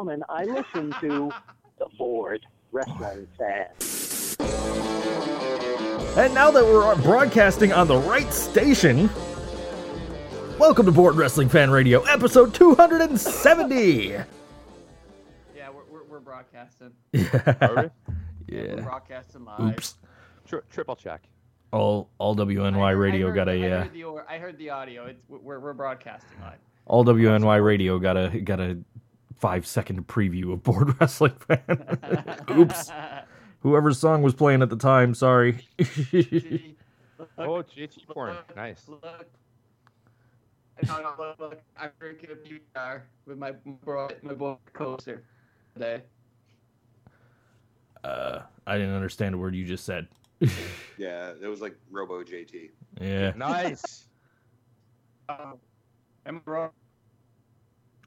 gentlemen, I listen to the Bored Wrestling Fan. And now that we're broadcasting on the right station, welcome to Bored Wrestling Fan Radio, episode 270. Yeah, we're, we're, we're broadcasting. Yeah. Are we? We're broadcasting live. Oops. Tri- triple check. All all I WNY heard- radio I heard, got I a uh, the, I heard the audio. It's, we're, we're broadcasting live. all WNY radio got a got a five second preview of Bored Wrestling Fan. Oops. Whoever's song was playing at the time, sorry. Oh, JT porn. Nice. Look. No, no, look, look. I'm drinking a PBR with my bro, my boy coaster today. uh, I didn't understand a word you just said. Yeah, it was like Robo JT. Yeah. Nice. Um, am I wrong?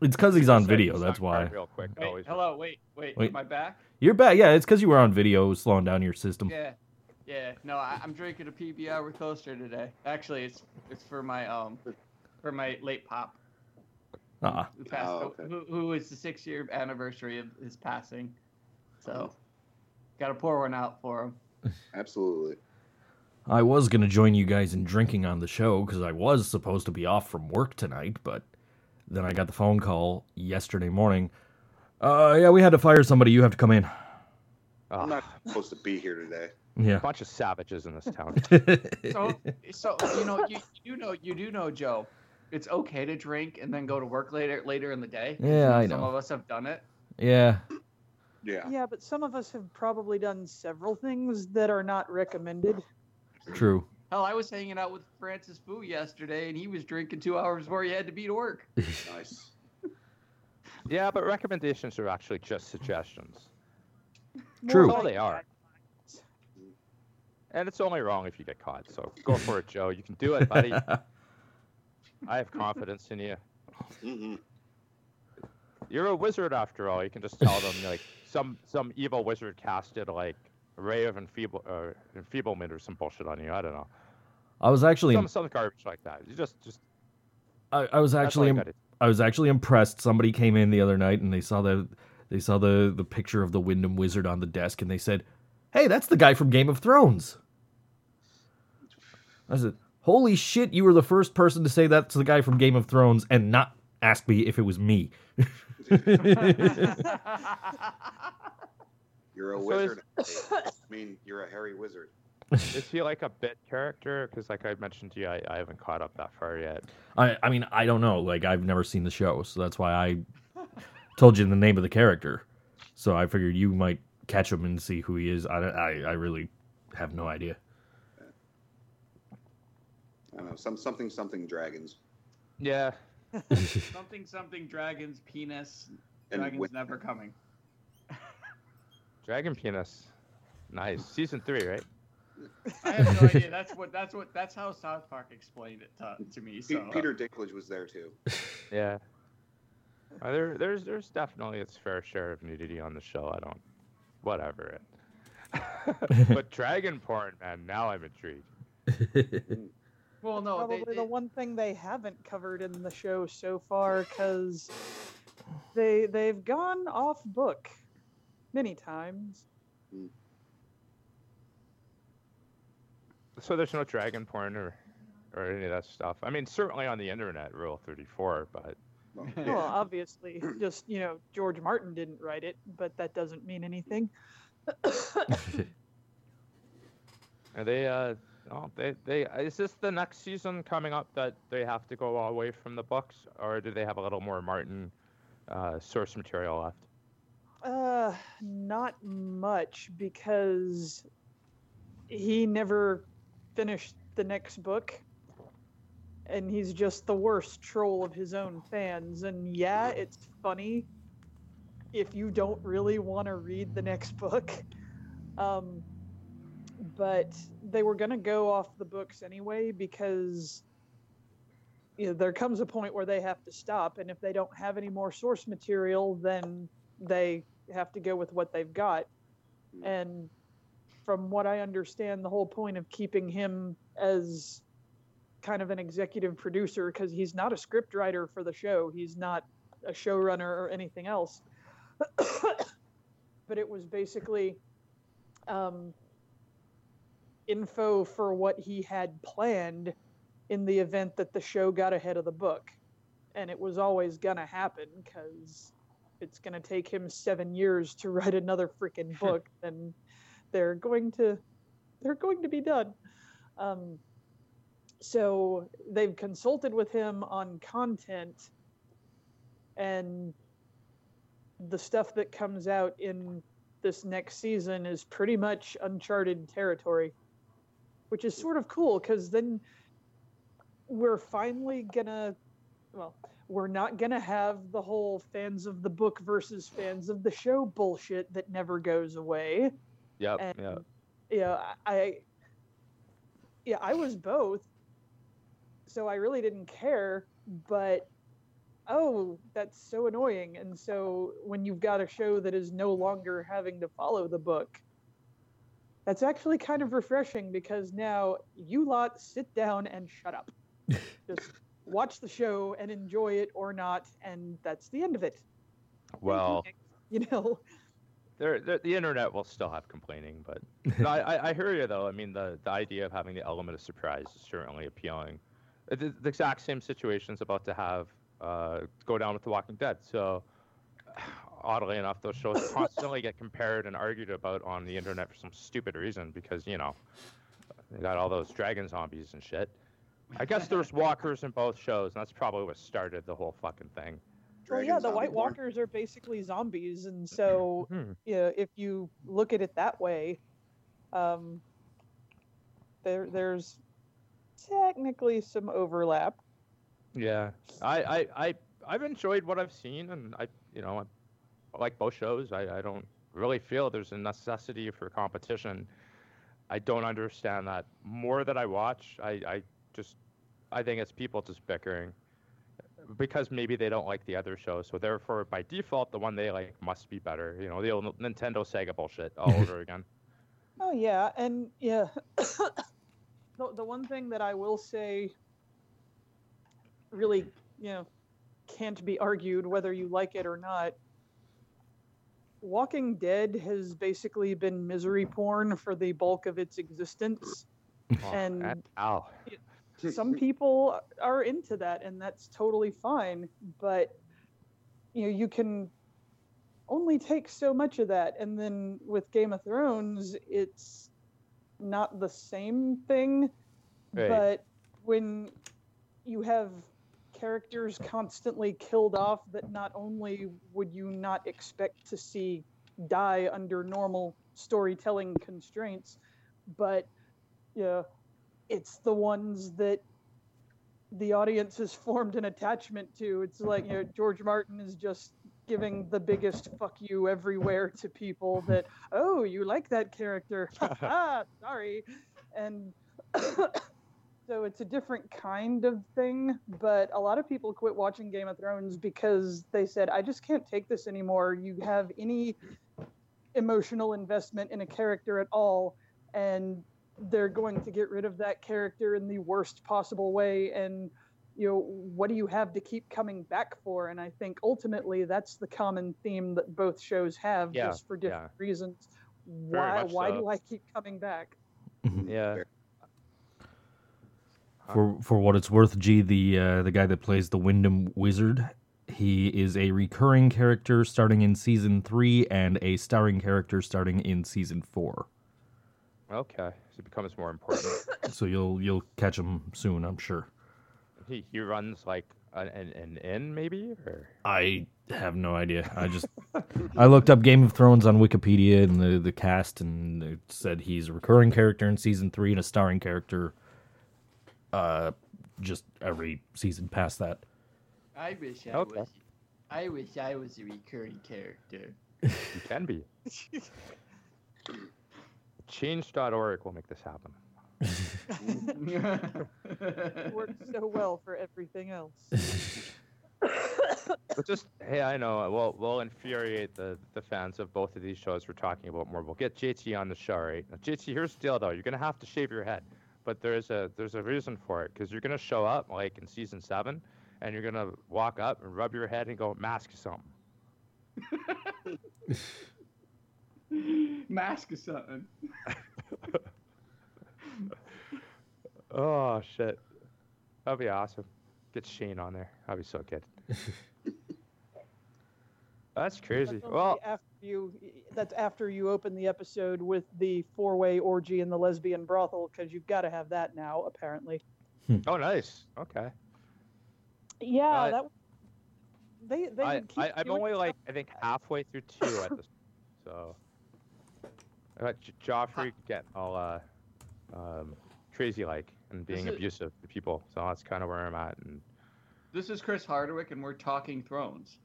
It's because he's on Say video, the that's why. Real quick. Wait, always. hello, wait, wait, Wait. Am I back? You're back. Yeah, it's because you were on video, slowing down your system. Yeah, yeah. No, I, I'm drinking a PBR with coaster today. Actually, it's it's for my um for my late pop. Ah, Who passed? Oh, okay. who, who is the six year anniversary of his passing? So, got to pour one out for him. Absolutely. I was gonna join you guys in drinking on the show because I was supposed to be off from work tonight, but then I got the phone call yesterday morning. Uh, yeah, we had to fire somebody. You have to come in. I'm Ah, not supposed to be here today. Yeah. bunch of savages in this town. So, so you know, you, you know, you do know, Joe. It's okay to drink and then go to work later later in the day. Yeah, I know. Some of us have done it. yeah. Yeah. Yeah, but some of us have probably done several things that are not recommended. True. Hell, I was hanging out with Francis Fu yesterday, and he was drinking two hours before he had to be to work. Nice. yeah, but recommendations are actually just suggestions. True. That's all they are. And it's only wrong if you get caught. So go for it, Joe. You can do it, buddy. I have confidence in you. hmm You're a wizard after all. You can just tell them like some some evil wizard casted like ray of enfeeble uh, enfeeblement or some bullshit on you. I don't know. I was actually, Some some garbage like that. You just just I, I was actually, you gotta- I was actually impressed. Somebody came in the other night and they saw the, they saw the the picture of the Wyndham Wizard on the desk and they said, "Hey, that's the guy from Game of Thrones." I said, "Holy shit! You were the first person to say that's the guy from Game of Thrones and not ask me if it was me." You're a So wizard. I mean, you're a hairy wizard. Is he like a bit character? Because like I mentioned to you, I, I haven't caught up that far yet. I I mean I don't know. Like I've never seen the show, so that's why I told you the name of the character. So I figured you might catch him and see who he is. I I, I really have no idea. I don't know. Some something something dragons. Yeah. something, something, dragons, penis, And dragons wi- never coming. Dragon penis. Nice. Season three, right? I have no idea. That's what. That's what. That's how South Park explained it to, to me. Pe- So uh, Peter Dinklage was there too. Yeah. Uh, there, there's, there's definitely its fair share of nudity on the show. I don't, whatever it. but dragon porn, man. Now I'm intrigued. well, no, probably they, the one thing they haven't covered in the show so far because they they've gone off book many times. So there's no dragon porn or, or any of that stuff. I mean, certainly on the internet, Rule 34, but Well, Well, yeah. obviously, just you know, George Martin didn't write it, but that doesn't mean anything. are they, uh, oh, they, they, is this the next season coming up that they have to go away from the books, or do they have a little more Martin uh, source material left? Uh, not much because he never finished the next book. And he's just the worst troll of his own fans. And yeah, it's funny if you don't really want to read the next book. Um, but they were going to go off the books anyway because you know, there comes a point where they have to stop. And if they don't have any more source material, then they have to go with what they've got. And from what I understand, the whole point of keeping him as kind of an executive producer, because he's not a script writer for the show, he's not a showrunner or anything else. but it was basically um, info for what he had planned in the event that the show got ahead of the book. And it was always going to happen because it's going to take him seven years to write another freaking book. and they're going to they're going to be done. Um, so they've consulted with him on content and the stuff that comes out in this next season is pretty much uncharted territory which is sort of cool because then we're finally gonna well we're not gonna have the whole fans of the book versus fans of the show bullshit that never goes away Yep. and yeah. yeah i yeah i was both so i really didn't care but oh that's so annoying and so when you've got a show that is no longer having to follow the book that's actually kind of refreshing because now you lot sit down and shut up just watch the show and enjoy it or not and that's the end of it Well, you know there, there, the internet will still have complaining, but I, I, I hear you though. I mean, the, the idea of having the element of surprise is certainly appealing. Uh, The, the exact same situation is about to have uh, go down with The Walking Dead. So, oddly enough, those shows constantly get compared and argued about on the internet for some stupid reason because you know they got all those dragon zombies and shit. I guess there's walkers in both shows, and that's probably what started the whole fucking thing. Well yeah the white walkers are basically zombies and so Hmm. you know, if you look at it that way, um, there there's technically some overlap. Yeah, I, I, I, I've enjoyed what I've seen, and I, you know, I like both shows. I, I don't really feel there's a necessity for competition. I don't understand that. More that I watch, I, I just, I think it's people just bickering because maybe they don't like the other show. So therefore, by default, the one they like must be better. You know, the old Nintendo Sega bullshit all over again. Oh yeah, and yeah, the the one thing that I will say, really, you know, can't be argued whether you like it or not. Walking Dead has basically been misery porn for the bulk of its existence. Oh, And- and- ow. Some people are into that and that's totally fine but you know you can only take so much of that and then with game of thrones it's not the same thing Right. but when you have characters constantly killed off that not only would you not expect to see die under normal storytelling constraints but yeah it's the ones that the audience has formed an attachment to. It's like, you know, George Martin is just giving the biggest fuck you everywhere to people that, oh, you like that character. sorry. And so it's a different kind of thing, but a lot of people quit watching Game of Thrones because they said, I just can't take this anymore. You have any emotional investment in a character at all, and they're going to get rid of that character in the worst possible way and you know what do you have to keep coming back for and i think ultimately that's the common theme that both shows have Yeah, just for different yeah. reasons Very why why so. do i keep coming back Yeah. For for what it's worth, G, the uh, the guy that plays the Wyndham Wizard, he is a recurring character starting in season three and a starring character starting in season four. Okay. So it becomes more important. So you'll you'll catch him soon, I'm sure. he he runs like an an, an inn maybe or I have no idea. I just I looked up Game of Thrones on Wikipedia and the the cast, and it said he's a recurring character in season three and a starring character. Uh, just every season past that. I wish I Okay. was. I wish I was a recurring character. you can be. Change.org will make this happen. it works so well for everything else But just hey, I know we'll we'll infuriate the the fans of both of these shows we're talking about more. We'll get JT on the show, right? Now, JT, here's the deal though. You're gonna have to shave your head, but there's a there's a reason for it because you're gonna show up like in season seven, and you're gonna walk up and rub your head and go mask something. Mask or something. Oh shit, that'd be awesome. Get Shane on there. That'd be so good. That's crazy. That's Well, after you that's after you open the episode with the four-way orgy in the lesbian brothel because you've got to have that now apparently. oh nice. Okay. Yeah, Uh, that they they I, keep I, I'm only stuff like I think halfway through two at this, so. Got J- Joffrey getting all uh, um, crazy like and being is- abusive to people. So that's kind of where I'm at and This is Chris Hardwick, and we're talking Thrones.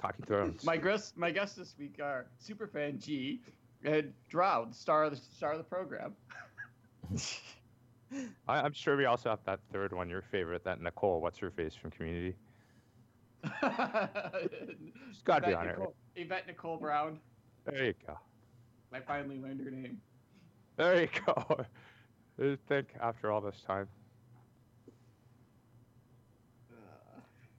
talking thrones. My guests, my guests this week are superfan G and Droud, star of the star of the program. I, I'm sure we also have that third one, your favorite, that Nicole. What's her face from Community? She's gotta be on it? Yvette Nicole Brown. There you go. I finally learned her name. There you go. I think after all this time.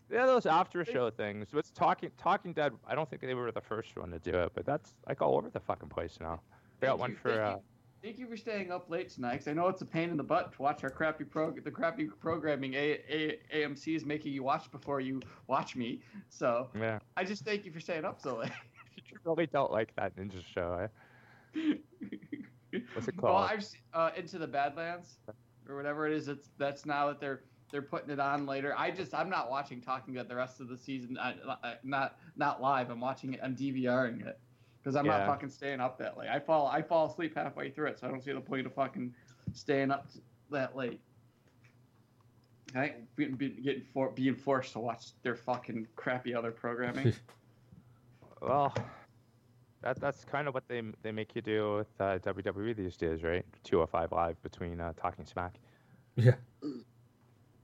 Yeah, those after show things. What's talking Talking Dead? I don't think they were the first one to do it, but that's like all over the fucking place now. They got Thank one you, for. thank Uh, you. Thank you for staying up late tonight, 'cause I know it's a pain in the butt to watch our crappy prog- the crappy programming A- A- AMC is making you watch before you watch me. So yeah, I just thank you for staying up so late. you really don't like that ninja show. Eh? What's it Well, called? I've se- uh, into the Badlands or whatever it is. It's that's now that they're they're putting it on later. I just I'm not watching Talking Dead the rest of the season. I, I, not not live. I'm watching it. I'm DVRing it because I'm Yeah. not fucking staying up that late. I fall I fall asleep halfway through it, so I don't see the point of fucking staying up that late. I ain't being, getting for, being forced to watch their fucking crappy other programming. Well, that that's kind of what they they make you do with uh, WWE these days, right? 205 live between uh, Talking Smack. Yeah.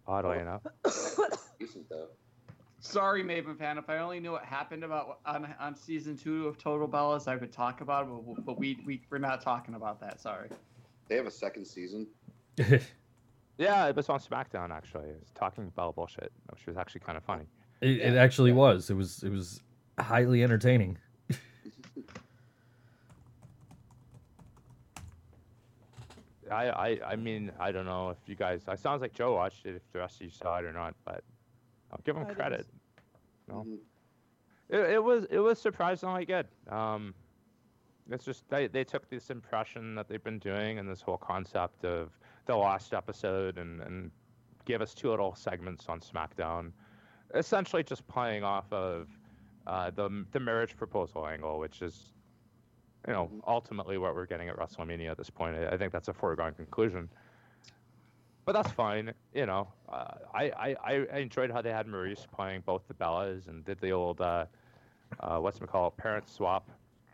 Oddly enough. Decent though. Sorry, Maven fan. If I only knew what happened about on on season two of Total Bellas, I would talk about it. But, but we we we're not talking about that. Sorry. They have a second season. Yeah, it was on SmackDown actually. It was talking Bell bullshit, which was actually kind of funny. It, it actually yeah. was. It was. It was highly entertaining. I, I, I mean, I don't know if you guys. It sounds like Joe watched it. If the rest of you saw it or not, but I'll give him I didn't credit. see No. Mhm. It, it was it was surprisingly good. Um, it's just they, they took this impression that they've been doing and this whole concept of the last episode and and give us two little segments on SmackDown, essentially just playing off of uh, the the marriage proposal angle, which is you know Mhm. ultimately what we're getting at WrestleMania at this point. I, think that's a foregone conclusion. But that's fine, you know. Uh, I, I I I enjoyed how they had Maryse playing both the Bellas and did the old uh, uh, what's it called parent swap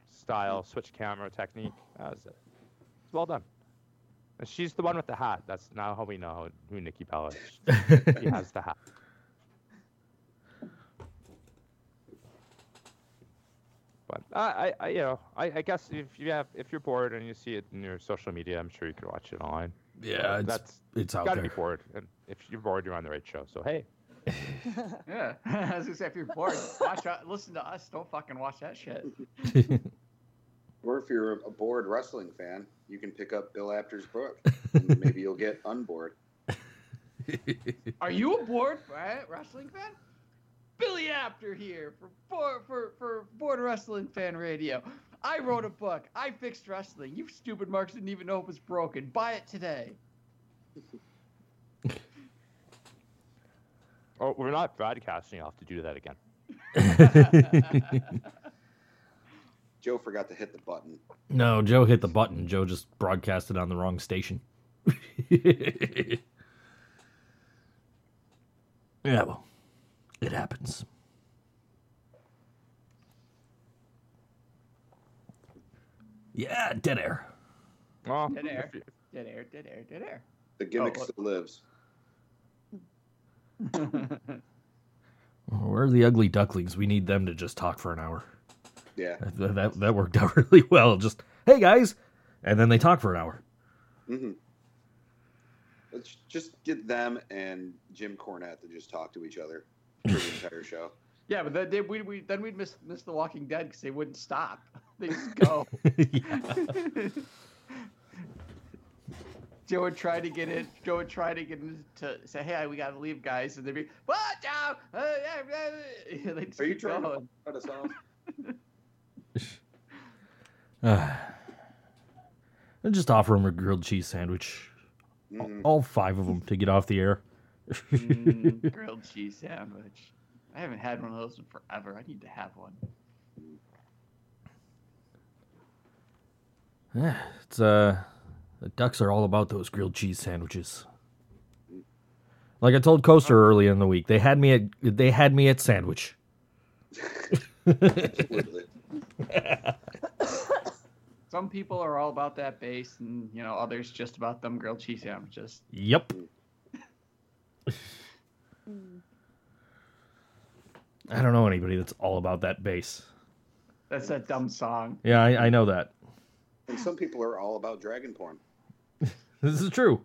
style switch camera technique. That was it. It's well done. And she's the one with the hat. That's now how we know who Nikki Bella is. She has the hat. But I, I, I you know, I, I guess if you have, if you're bored and you see it in your social media, I'm sure you could watch it online. yeah, it's that's it's out gotta there. be bored. And if you're bored, you're on the right show. So hey, Yeah. as I was gonna say if you're bored, watch out, listen to us. Don't fucking watch that shit. Or if you're a bored wrestling fan, you can pick up Bill Apter's book. and maybe you'll get unbored. Are you a bored right, wrestling fan? Billy Apter here for for for for Bored Wrestling Fan Radio. I wrote a book. I fixed wrestling. You stupid marks didn't even know it was broken. Buy it today. oh, we're not broadcasting. I'll have to do that again. Joe forgot to hit the button. no, Joe hit the button. Joe just broadcasted on the wrong station. yeah, well, it happens. Yeah, dead air. Well, Dead air. Dead air, dead air, dead air. The gimmick Oh, still lives. Where are the ugly ducklings? We need them to just talk for an hour. Yeah. That, that, that worked out really well. Just, hey guys. And then they talk for an hour. hmm Let's just get them and Jim Cornette to just talk to each other for the entire show. Yeah, but then they, we, we then we'd miss miss The Walking Dead because they wouldn't stop. They just go. Joe would try to get in. Joe would try to get in to say, "Hey, we gotta leave, guys," and they'd be, "What, Joe?" Uh, yeah, yeah, yeah." They'd just Are you keep trying to going. cut us off? Uh, and just offer him a grilled cheese sandwich. Mm. All five of them to get off the air. Mm, grilled cheese sandwich. I haven't had one of those in forever. I need to have one. Yeah, it's uh, the Ducks are all about those grilled cheese sandwiches. Like I told Coaster early in the week, they had me at they had me at sandwich. Some people are all about that base, and you know others just about them grilled cheese sandwiches. Yep. I don't know anybody that's all about that bass. That's that dumb song. Yeah, I, I know that. And some people are all about dragon porn. This is true.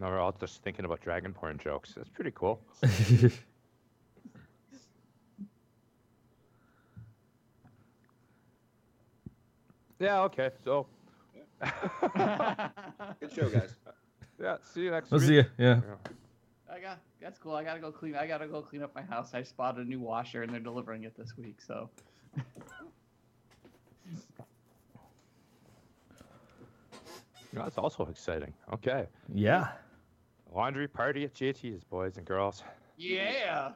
No, we're all just thinking about dragon porn jokes. That's pretty cool. Yeah. Okay. So. Good show, guys. yeah. See you next I'll week. see you. Yeah. I got that's cool. I gotta go clean. I gotta go clean up my house. I spotted a new washer, and they're delivering it this week. So That's also exciting. Okay. Yeah. Laundry party at JT's, boys and girls. yeah.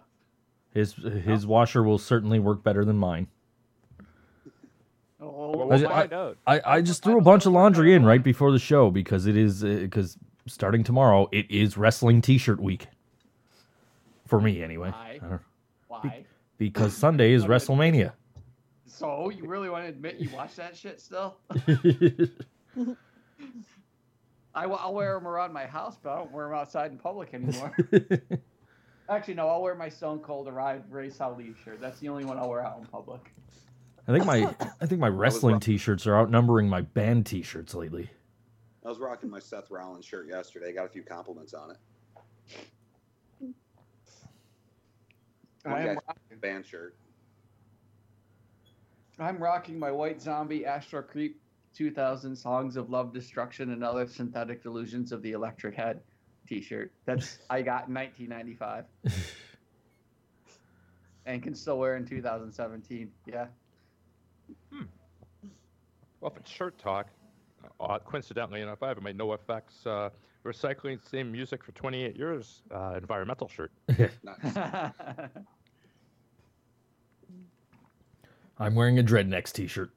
His his washer will certainly work better than mine. Oh, I we'll ju- find out. I, I just threw a bunch of laundry in right before the show because it is uh, because starting tomorrow it is wrestling T-shirt week. For me, anyway. Why? I why? Because Sunday is WrestleMania. So you really want to admit you watch that shit still? I, will wear them around my house, but I don't wear them outside in public anymore. Actually, no, I'll wear my Stone Cold Arrived Race Ali shirt. That's the only one I'll wear out in public. I think my I think my wrestling wrong. T-shirts are outnumbering my band T-shirts lately. I was rocking my Seth Rollins shirt yesterday. Got a few compliments on it. One I am, guy band shirt. I'm rocking my White Zombie Astro Creep 2000 Songs of Love, Destruction, and Other Synthetic Delusions of the Electric Head t-shirt. That's I got in 1995. and can still wear in 2017. Yeah. Well, if it's shirt talk, uh, coincidentally enough, I have my NOFX uh, recycling same music for 28 years uh, environmental shirt. I'm wearing a Dreadnecks T-shirt.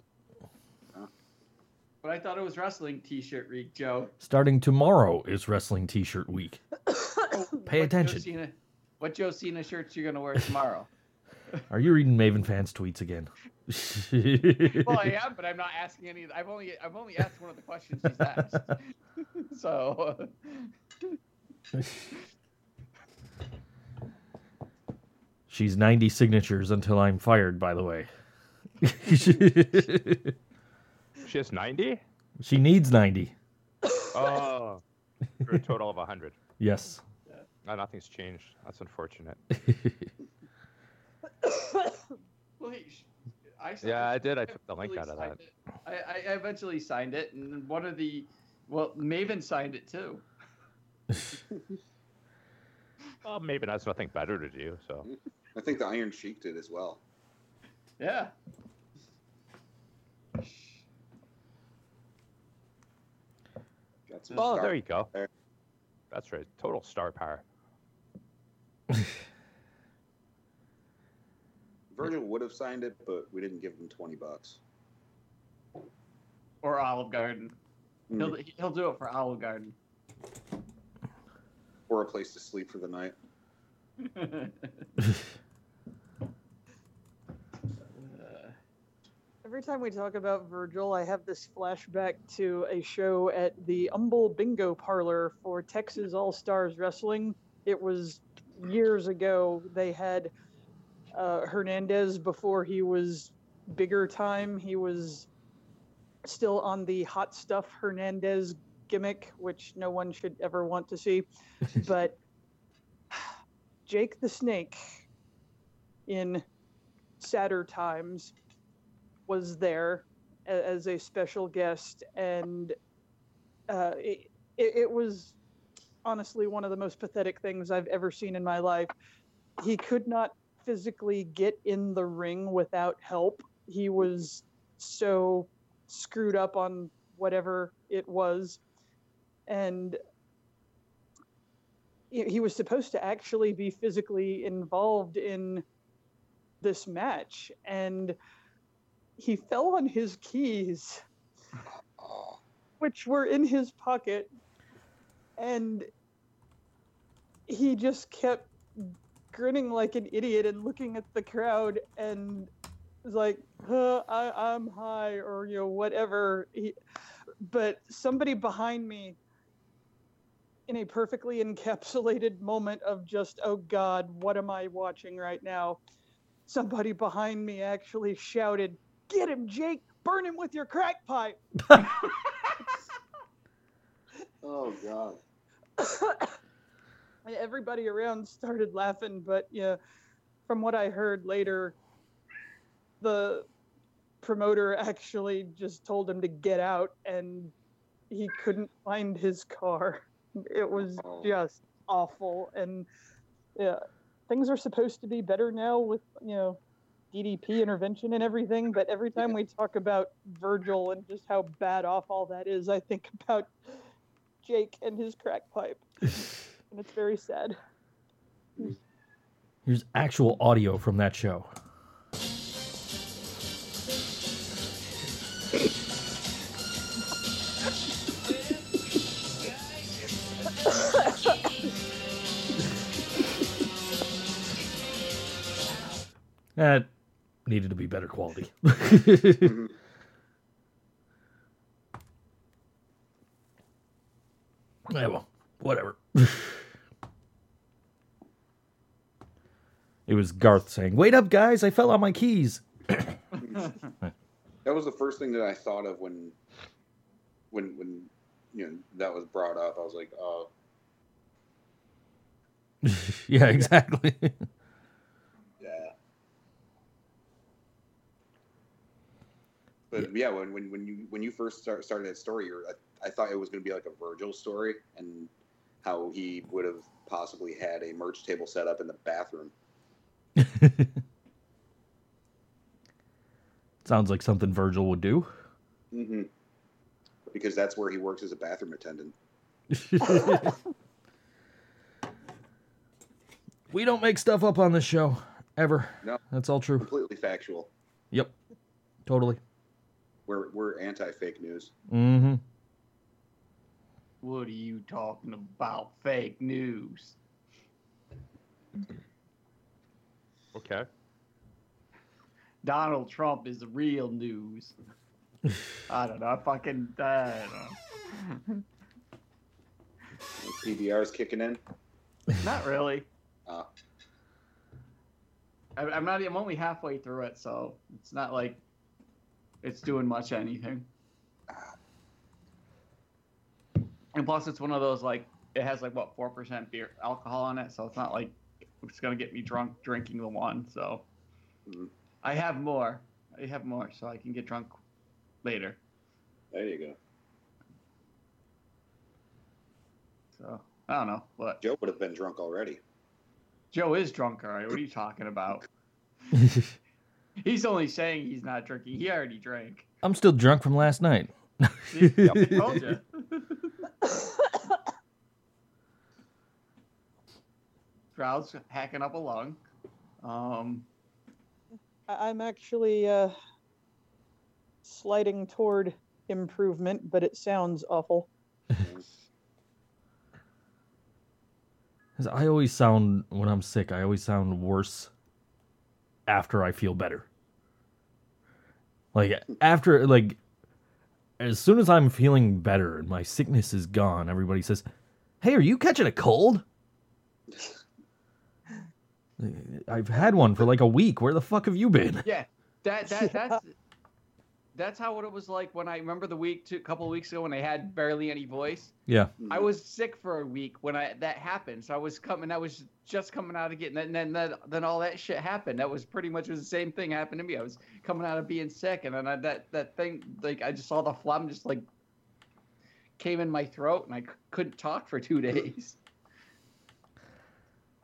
but I thought it was wrestling t-shirt week, Joe. Starting tomorrow is wrestling T-shirt week. Pay What attention. Joe Cena, what Joe Cena shirts you gonna wear tomorrow? Are you reading Maven fans tweets again? well, I am, but I'm not asking any. I've only I've only asked one of the questions she's asked. so She's 90 signatures until I'm fired, by the way. She has 90? she needs 90. Oh, for a total of 100. Yes. No, nothing's changed. That's unfortunate. well, I Yeah, it. I did. I took the link out of that. I, I eventually signed it, and one of the well, Maven signed it too. Well, maybe that's nothing better to do. So I think the Iron Sheik did as well. Yeah. Got some oh, star- there you go. there. That's right. Total star power. Virgil would have signed it, but we didn't give him twenty bucks. Or Olive Garden. He'll Mm. he'll do it for Olive Garden. Or a place to sleep for the night. Every time we talk about Virgil, I have this flashback to a show at the Humble Bingo Parlor for Texas All Stars Wrestling. It was years ago. They had uh, Hernandez before he was bigger time. He was still on the hot stuff Hernandez gimmick, which no one should ever want to see. but Jake the Snake in sadder times was there as a special guest, and uh, it, it, it was honestly one of the most pathetic things I've ever seen in my life. He could not physically get in the ring without help. He was so screwed up on whatever it was. And he was supposed to actually be physically involved in this match. And he fell on his keys, which were in his pocket. And he just kept grinning like an idiot and looking at the crowd and was like, huh, I, I'm high or, you know, whatever. He, but somebody behind me in a perfectly encapsulated moment of just, oh God, what am I watching right now? Somebody behind me actually shouted, Get him, Jake! Burn him with your crack pipe! oh God. Everybody around started laughing, but yeah, from what I heard later, the promoter actually just told him to get out and he couldn't find his car. It was Oh. just awful. And yeah, things are supposed to be better now with, you know, DDP intervention and everything, but every time we talk about Virgil and just how bad off all that is, I think about Jake and his crack pipe. and it's very sad. Here's actual audio from that show. That needed to be better quality. Mhm. Yeah, well, whatever. it was Garth saying, "Wait up, guys! I fell on my keys." That was the first thing that I thought of when, when, when, you know, that was brought up. I was like, oh, yeah, exactly. yeah. But yeah, when, when, when you when you first start, started that story, you're, I, I thought it was going to be like a Virgil story and how he would have possibly had a merch table set up in the bathroom. Sounds like something Virgil would do. hmm Because that's where he works as a bathroom attendant. we don't make stuff up on this show ever. No. That's all true. Completely factual. Yep, totally. We're we're anti fake news. Mm-hmm. What are you talking about? Fake news. Okay. Donald Trump is the real news. I don't know. I fucking I don't know. PBR is kicking in. Not really. Uh, I, I'm not. I'm only halfway through it, so it's not like it's doing much anything. And plus, it's one of those like it has like what four percent beer alcohol on it, so it's not like it's gonna get me drunk drinking the one. So Mhm. I have more. I have more, so I can get drunk later. there you go. So I don't know, but Joe would have been drunk already. Joe is drunk already. What are you talking about? He's only saying he's not drinking. He already drank. I'm still drunk from last night. See? I told you. Crowd's hacking up a lung. Um, I- I'm actually uh, sliding toward improvement, but it sounds awful. I always sound when I'm sick. I always sound worse after I feel better. Like after like as soon as I'm feeling better and my sickness is gone, everybody says, "Hey, are you catching a cold?" I've had one for like a week. Where the fuck have you been? yeah, that that that's that's how what it was like when I remember the week, two, couple of weeks ago when I had barely any voice. Yeah. I was sick for a week when I that happened. So I was coming. I was just coming out of getting that, and then then, then all that shit happened. That was pretty much was the same thing happened to me. I was coming out of being sick, and then I, that that thing like I just saw the phlegm just like came in my throat, and I c- couldn't talk for two days.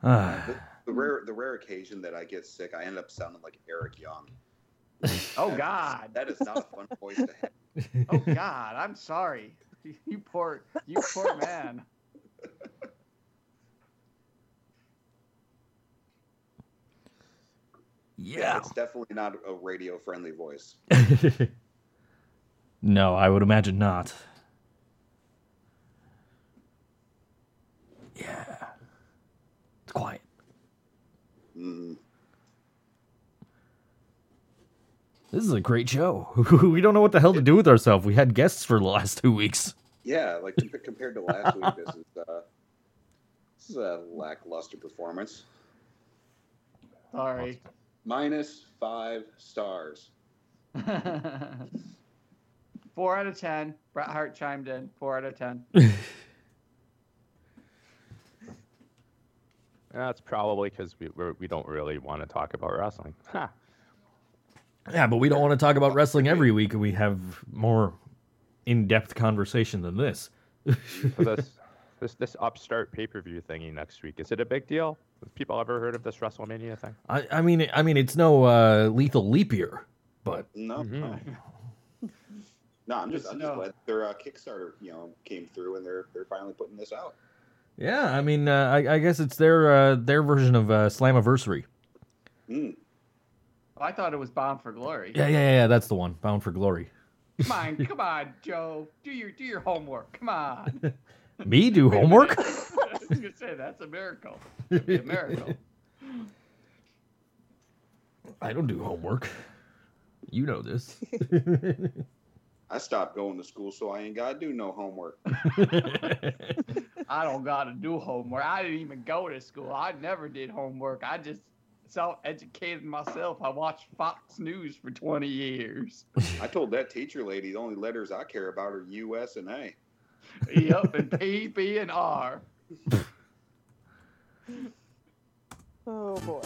Ah. The, the rare the rare occasion that I get sick, I end up sounding like Eric Young. Oh That is- God. that is not a fun voice to have. Oh God. I'm sorry. You poor you poor man. yeah. It's definitely not a radio friendly voice. no, I would imagine not. Yeah. It's quiet. Mm. This is a great show. we don't know what the hell to do with ourselves. We had guests for the last two weeks. Yeah, like compared to last week, this is uh, this is a lackluster performance. Sorry. Minus five stars. Four out of ten. Bret Hart chimed in. Four out of ten. That's probably because we we're, we don't really want to talk about wrestling. Ha. Yeah, but we don't want to talk about wrestling every week. We have more in-depth conversation than this. This this this upstart pay per view thingy next week is it a big deal? Have people ever heard of this WrestleMania thing? I, I mean, I mean, it's no uh, lethal leap year, but No, Mhm. no, no. I'm just I'm just No. glad their uh, Kickstarter you know came through and they're they're finally putting this out. Yeah, I mean, uh, I, I guess it's their uh, their version of uh, Slammiversary. Mm. I thought it was Bound for Glory. Yeah, yeah, yeah, yeah, that's the one. Bound for Glory. Come on, come on, Joe. Do your do your homework. Come on. Me do homework? I was gonna say that's a miracle. It'd be a miracle. I don't do homework. You know this. I stopped going to school, so I ain't gotta do no homework. I don't gotta do homework. I didn't even go to school. I never did homework. I just self-educated myself. I watched Fox News for 20 years. I told that teacher lady the only letters I care about are U, S, and A. yep, and P, B, and R. Oh boy.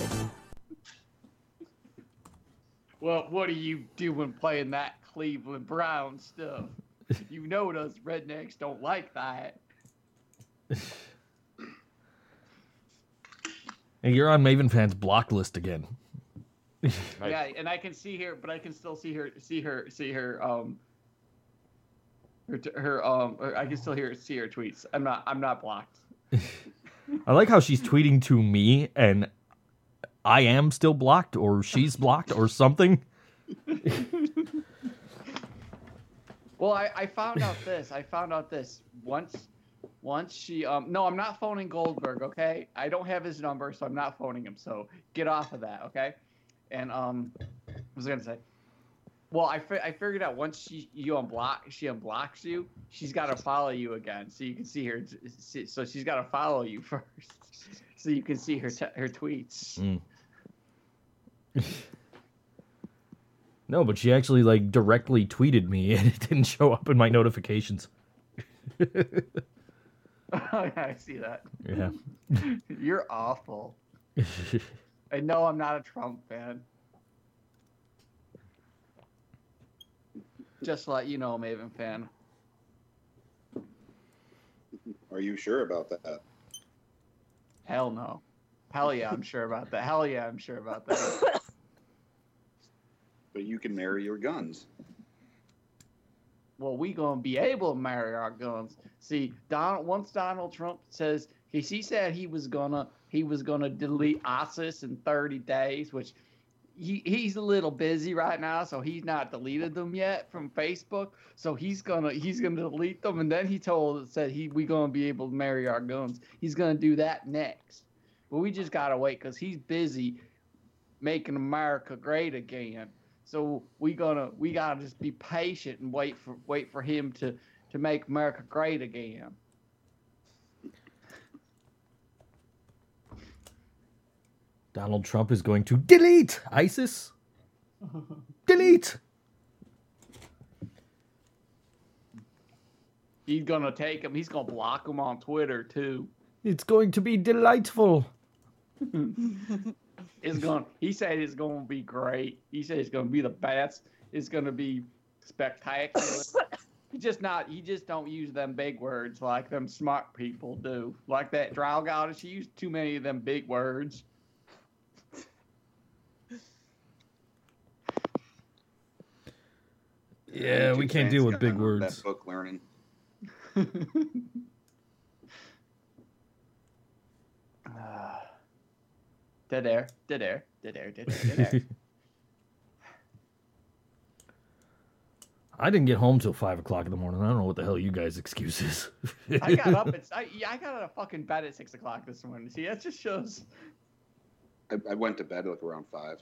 Well, what are you doing playing that Cleveland Brown stuff? You know those rednecks don't like that. Hey, you're on Maven fans block list again. Yeah, and I can see her, but I can still see her, see her, see her, um, her, her, um, or I can still hear, see her tweets. I'm not, I'm not blocked. I like how she's tweeting to me and I am still blocked or she's blocked or something. Well, I, I found out this. I found out this once. Once she um no, I'm not phoning Goldberg. Okay, I don't have his number, so I'm not phoning him. So get off of that. Okay, and um, what was gonna say? Well, I, fi- I figured out once she you unblock she unblocks you, she's got to follow you again, so you can see her. see- So she's got to follow you first, so you can see her te- her tweets. Mm. No, but she actually like directly tweeted me and it didn't show up in my notifications. Oh, I see that. Yeah. You're awful. I know I'm not a Trump fan. Just to let you know, Maven fan. Are you sure about that? Hell no. Hell yeah, I'm sure about that. Hell yeah, I'm sure about that. But you can marry your guns. Well, we gonna be able to marry our guns. See, Donald once Donald Trump says he he said he was gonna he was gonna delete ISIS in 30 days, which he, he's a little busy right now, so he's not deleted them yet from Facebook. So he's gonna he's gonna delete them, and then he told said he we gonna be able to marry our guns. He's gonna do that next, but we just gotta wait because he's busy making America great again. So we gonna we gotta just be patient and wait for wait for him to to make America great again. Donald Trump is going to delete ISIS. delete. He's gonna take him. He's gonna block him on Twitter too. It's going to be delightful. It's going. to He said it's gonna be great. He said it's gonna be the best. It's gonna be spectacular. he just not. He just don't use them big words like them smart people do. Like that drow goddess. She used too many of them big words. Yeah, we can't deal with got big that words. book learning. Ah. Dead air. Dead air. Dead air. Dead air. Dead air. I didn't get home till five o'clock in the morning. I don't know what the hell you guys' excuse is. I got up. At, I, yeah, I got out of fucking bed at six o'clock this morning. See, that just shows. I, I went to bed like around five.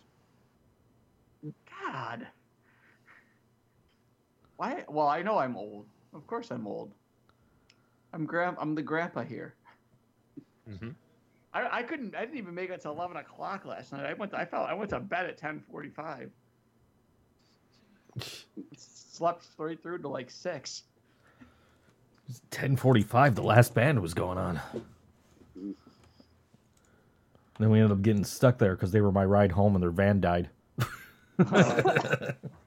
God. Why? Well, I know I'm old. Of course, I'm old. I'm grand. I'm the grandpa here. Mhm. I, I couldn't. I didn't even make it to eleven o'clock last night. I went. To, I felt. I went to bed at ten forty-five. Slept straight through to like six. Ten forty-five. The last band was going on. Then we ended up getting stuck there because they were my ride home and their van died.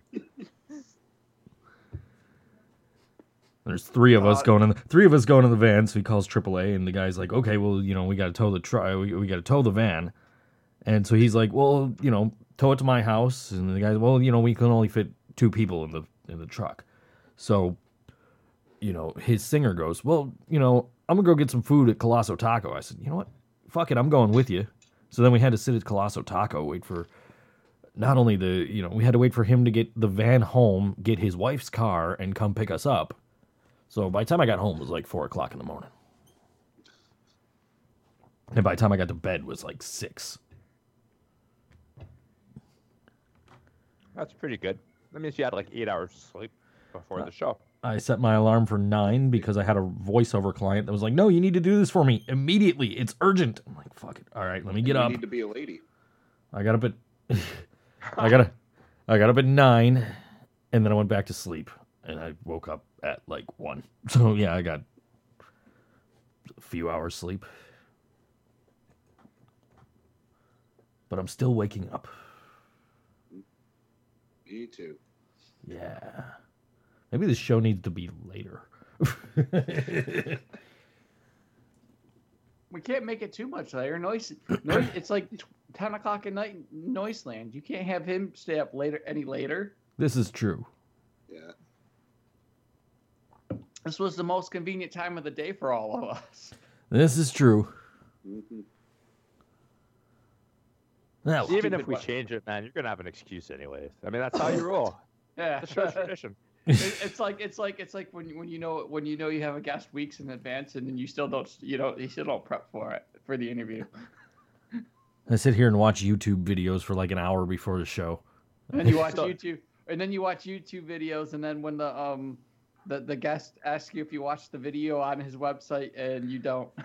There's three of us Uh, going in. The, three of us going in the van. So he calls AAA, and the guy's like, "Okay, well, you know, we got to tow the truck. We, we got to tow the van." And so he's like, "Well, you know, tow it to my house." And the guy's, "Well, you know, we can only fit two people in the in the truck." So, you know, his singer goes, "Well, you know, I'm gonna go get some food at Colosso Taco." I said, "You know what? Fuck it, I'm going with you." So then we had to sit at Colosso Taco, wait for not only the you know we had to wait for him to get the van home, get his wife's car, and come pick us up. So by the time I got home, it was like four o'clock in the morning, and by the time I got to bed, it was like six. That's pretty good. That means you had like eight hours of sleep before the show. I set my alarm for nine because I had a voiceover client that was like, "No, you need to do this for me immediately. It's urgent." I'm like, "Fuck it. All right, let me get you up." need to be a lady. I got up at I got I got up at nine, and then I went back to sleep, and I woke up at like one. So yeah, I got a few hours sleep, but I'm still waking up. Me too. Yeah, maybe this show needs to be later. We can't make it too much later. Noise. noise it's like ten o'clock at night. in Noiseland. You can't have him stay up later any later. this is true. Yeah. This was the most convenient time of the day for all of us. This is true. hmm Now, Even if we what? change it, man, you're gonna have an excuse anyways. I mean, that's how you roll. Yeah, It's a tradition. It's like it's like it's like when when you know when you know you have a guest weeks in advance and then you still don't you don't you still don't prep for it for the interview. I sit here and watch YouTube videos for like an hour before the show. And then you watch YouTube and then you watch YouTube videos and then when the um the, the guest asks you if you watch the video on his website and you don't.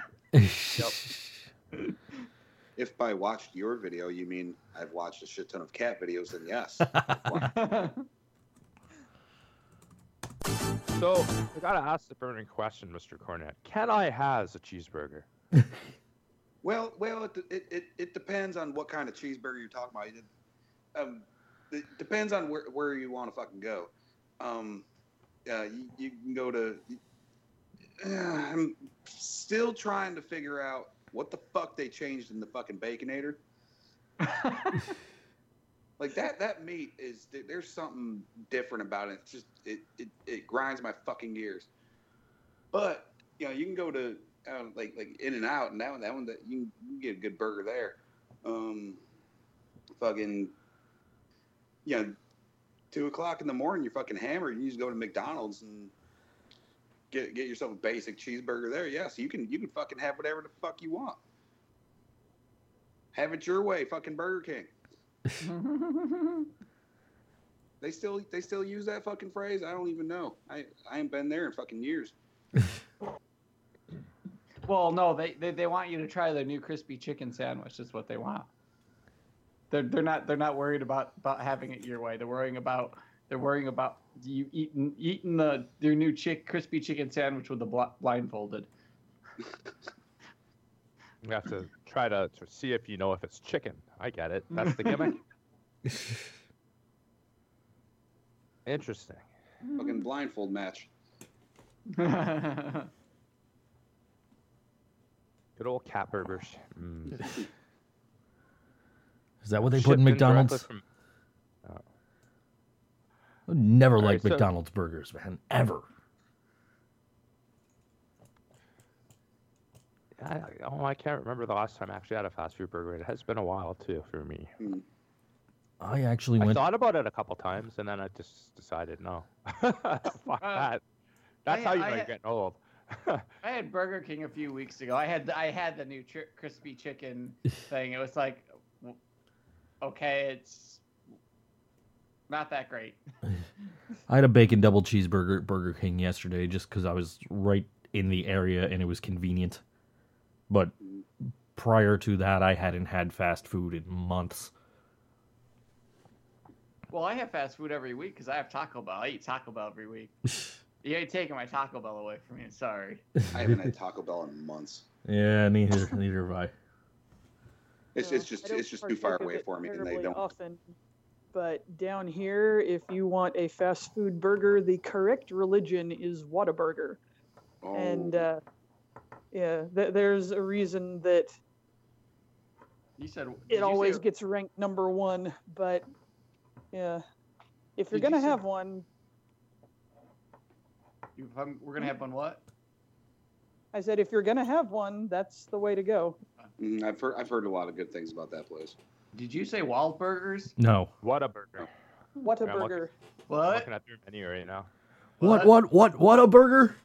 If by watched your video you mean I've watched a shit ton of cat videos, then yes. So I gotta ask the burning question, Mr. Cornette. Can I has a cheeseburger? well, well, it, it, it, it depends on what kind of cheeseburger you're talking about. It, um, it depends on where, where you want to fucking go. Um, uh, you, you can go to. Uh, I'm still trying to figure out what the fuck they changed in the fucking baconator. Like that that meat is there's something different about it. It's just it it, it grinds my fucking gears. But you know you can go to uh, like like In and Out and that one that one that you can, get a good burger there. Um, fucking you know two o'clock in the morning you're fucking hammered and you just go to McDonald's and get get yourself a basic cheeseburger there. Yeah, so you can you can fucking have whatever the fuck you want. Have it your way, fucking Burger King. They still they still use that fucking phrase. I don't even know. I I ain't been there in fucking years. well, no, they, they they want you to try their new crispy chicken sandwich. That's what they want. They're they're not they're not worried about about having it your way. They're worrying about They're worrying about you eating eating the their new chick crispy chicken sandwich with the bl- blindfolded. You have to try to, to see if you know if it's chicken. I get it. That's the gimmick. Interesting. Fucking blindfold match. Good old cat burgers. Mm. Is that what they put in in McDonald's? from- I never All right, liked so- McDonald's burgers, man. Ever. I, oh, I can't remember the last time I actually had a fast food burger. It has been a while too for me. Hmm. I actually went. I thought about it a couple times and then I just decided no. Fuck uh, that. That's I- how you I know you're getting old. I had Burger King a few weeks ago. I had the, I had the new tri- crispy chicken thing. It was like, w- okay, it's not that great. I had a bacon double cheeseburger at Burger King yesterday just because I was right in the area and it was convenient. But prior to that, I hadn't had fast food in months. Well, I have fast food every week because I have Taco Bell. I eat Taco Bell every week. You ain't taking my Taco Bell away from me. Sorry. I haven't had Taco Bell in months. Yeah, neither neither have I. It's, it's just it's just too far away for me, and they don't. Often, but down here, if you want a fast food burger, the correct religion is Whataburger, Oh, and uh, yeah, th- there's a reason that You said it you always say- gets ranked number one. But yeah, if you're gonna say- have one, if I'm- we're gonna have one. What? I said if you're gonna have one, that's the way to go. mm, I've heard I've heard a lot of good things about that place. Did you say Wild Burgers? No. What a burger. What a Yeah, I'm looking- burger! I'm What? looking at their menu right now. What what what what a burger?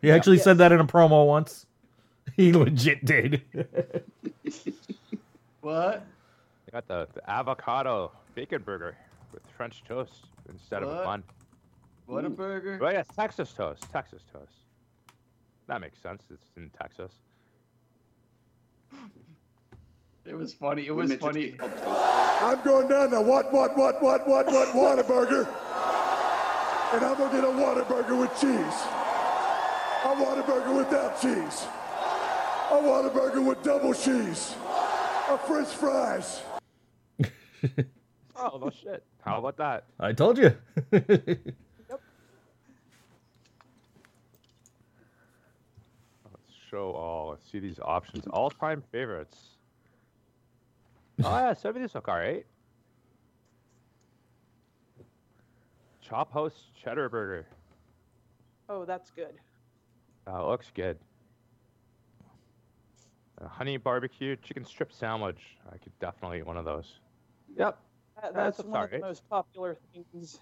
He actually said that in a promo once. He legit did. What? They got the, the avocado bacon burger with French toast instead of a bun. What a burger? Oh yeah, Texas toast. Texas toast. That makes sense. It's in Texas. It was funny. It was funny. it called toast. I'm going down to what, what, what, what, what, what, Whataburger. And I'm gonna get a Whataburger with cheese. A Whataburger without cheese. A Whataburger with double cheese. A French fries. Oh no shit. How about that? I told you. Let's show all. Let's see these options. All time favorites. Oh yeah, some of these look alright. Chop House Cheddar Burger. Oh, that's good. Uh, looks good. Uh, honey barbecue chicken strip sandwich. I could definitely eat one of those. Yep. That, That's that's one of the most popular things.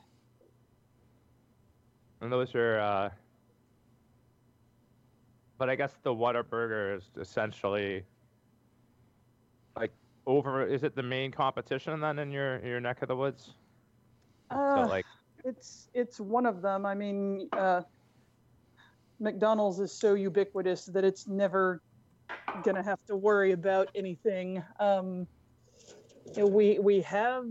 And those are, uh, but I guess the Whataburger is essentially like over. Is it the main competition then in your your neck of the woods? Uh, so like, It's it's one of them. I mean, uh, McDonald's is so ubiquitous that it's never gonna have to worry about anything. Um, we we have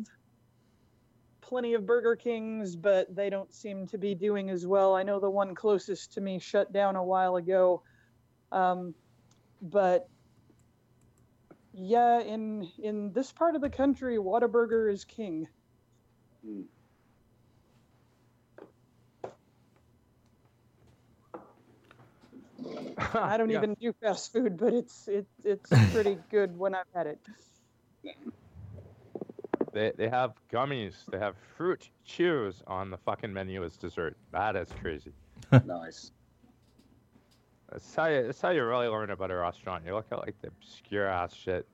plenty of Burger Kings, but they don't seem to be doing as well. I know the one closest to me shut down a while ago, um, but yeah, in in this part of the country, Whataburger is king. Mm. I don't Yeah. even do fast food, but it's it, it's pretty good when I've had it. They they have gummies. They have fruit chews on the fucking menu as dessert. That is crazy. nice. That's how you. That's how you really learn about a restaurant. You look at like the obscure ass shit.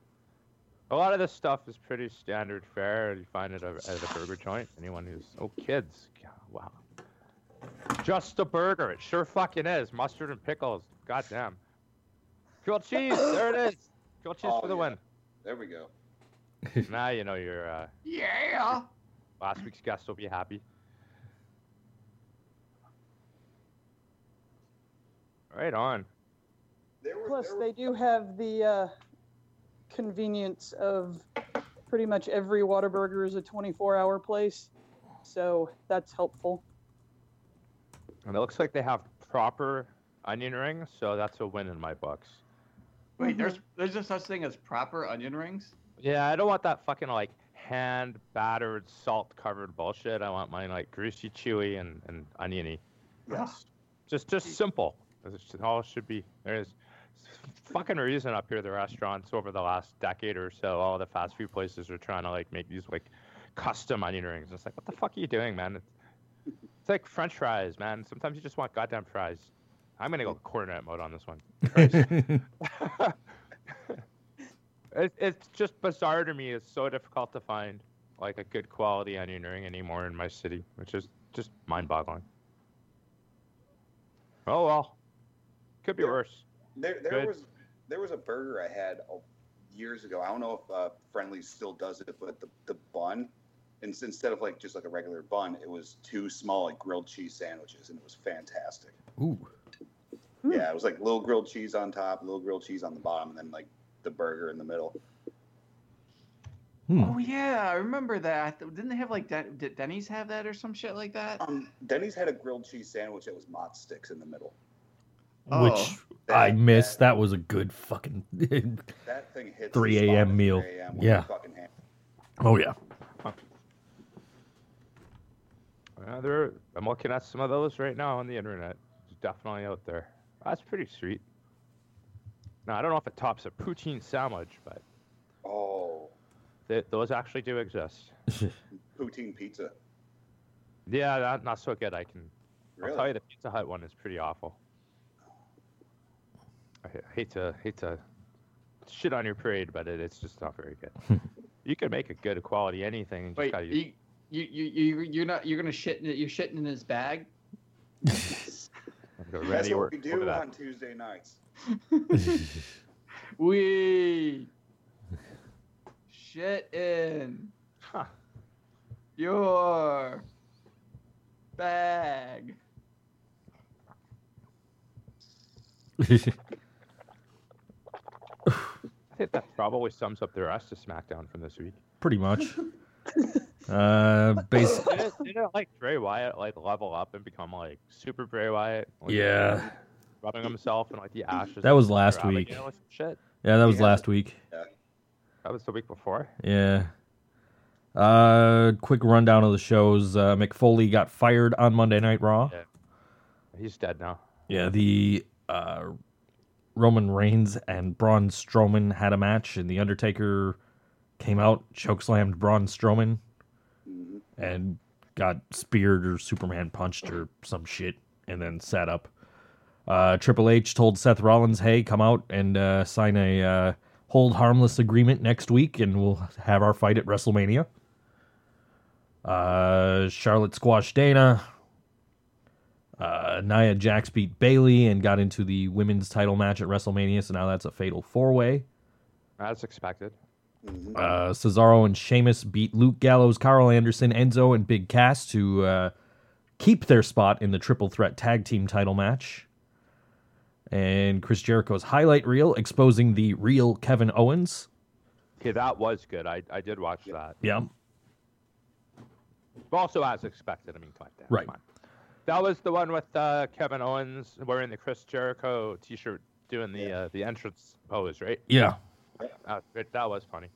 A lot of this stuff is pretty standard fare. You find it at at a burger joint. Anyone who's oh kids, God, wow. Just a burger. It sure fucking is. Mustard and pickles. Goddamn. Grilled cheese. There it is. Grilled cheese Oh, for the yeah. win. There we go. Now you know your uh, Yeah. last week's guest will be happy. Right on. There were, Plus, there were- they do have the uh, convenience of pretty much every Whataburger is a 24-hour place. so that's helpful. And it looks like they have proper onion rings, so that's a win in my books. Wait, there's there's no such thing as proper onion rings. Yeah, I don't want that fucking like hand battered, salt covered bullshit. I want mine like greasy, chewy, and, and oniony. Yes. Just just simple. Just all should be. There's fucking reason up here the restaurants over the last decade or so, all the fast food places are trying to like make these like custom onion rings. It's like, what the fuck are you doing, man? It's, it's like French fries, man. Sometimes you just want goddamn fries. I'm gonna go Cornette mode on this one. it, it's just bizarre to me. It's so difficult to find like a good quality onion ring anymore in my city, which is just mind-boggling. Oh well, could be Yeah. worse. There, there Good. was there was a burger I had uh, years ago. I don't know if uh, Friendly's still does it, but the, the bun, and instead of like just like a regular bun, it was two small like grilled cheese sandwiches, and it was fantastic. Ooh. Hmm. Yeah, it was like little grilled cheese on top, little grilled cheese on the bottom, and then like the burger in the middle. Hmm. Oh yeah, I remember that. Didn't they have like Den- did Denny's have that or some shit like that? Um, Denny's had a grilled cheese sandwich that was mott sticks in the middle. Which Oh. I That- missed. That, That was a good fucking. that thing hits 3 a.m. meal. 3 a.m. Yeah. fucking oh yeah. Yeah, there. I'm looking at some of those right now on the internet. It's definitely out there. That's pretty sweet. Now I don't know if it tops a poutine sandwich, but Oh, th- those actually do exist. poutine pizza. Yeah, that, not so good. I can. I'll tell you, the Pizza Hut one is pretty awful. I hate to hate to shit on your parade, but it, it's just not very good. you can make a good quality anything. You just Wait, gotta use you, you, you, you, you're not, you're gonna shit, in, it- you're shitting in his bag? That's what we over do that. on Tuesday nights. We shit in Huh. your bag. I think that probably sums up the rest of SmackDown from this week. Pretty much. Uh, base. didn't, didn't like Bray Wyatt like level up and become like super Bray Wyatt? Like, Yeah. rubbing himself in like the ashes. That was last week. Abigail or some Shit, Yeah, that was Yeah. last week. Yeah. that was the week before. Yeah. Uh, quick rundown of the shows. Uh, Mick Foley got fired on Monday Night Raw. Yeah. He's dead now. Yeah, the uh, Roman Reigns and Braun Strowman had a match, and the Undertaker came out, chokeslammed Braun Strowman, and got speared or Superman punched or some shit, and then sat up. Uh, Triple H told Seth Rollins, "Hey, come out and uh, sign a uh, hold harmless agreement next week, and we'll have our fight at WrestleMania." Uh, Charlotte squashed Dana. Uh, Nia Jax beat Bayley and got into the women's title match at WrestleMania, so now that's a fatal four way. As expected. Mhm. Uh, Cesaro and Sheamus beat Luke Gallows, Karl Anderson, Enzo, and Big Cass to uh, keep their spot in the triple threat tag team title match. And Chris Jericho's highlight reel exposing the real Kevin Owens. Okay, that was good. I, I did watch that. Yeah. But also as expected. I mean, come on, Right. Come on. That was the one with uh, Kevin Owens wearing the Chris Jericho T-shirt, doing the uh, the entrance pose, right? Yeah. Uh, it- that was funny.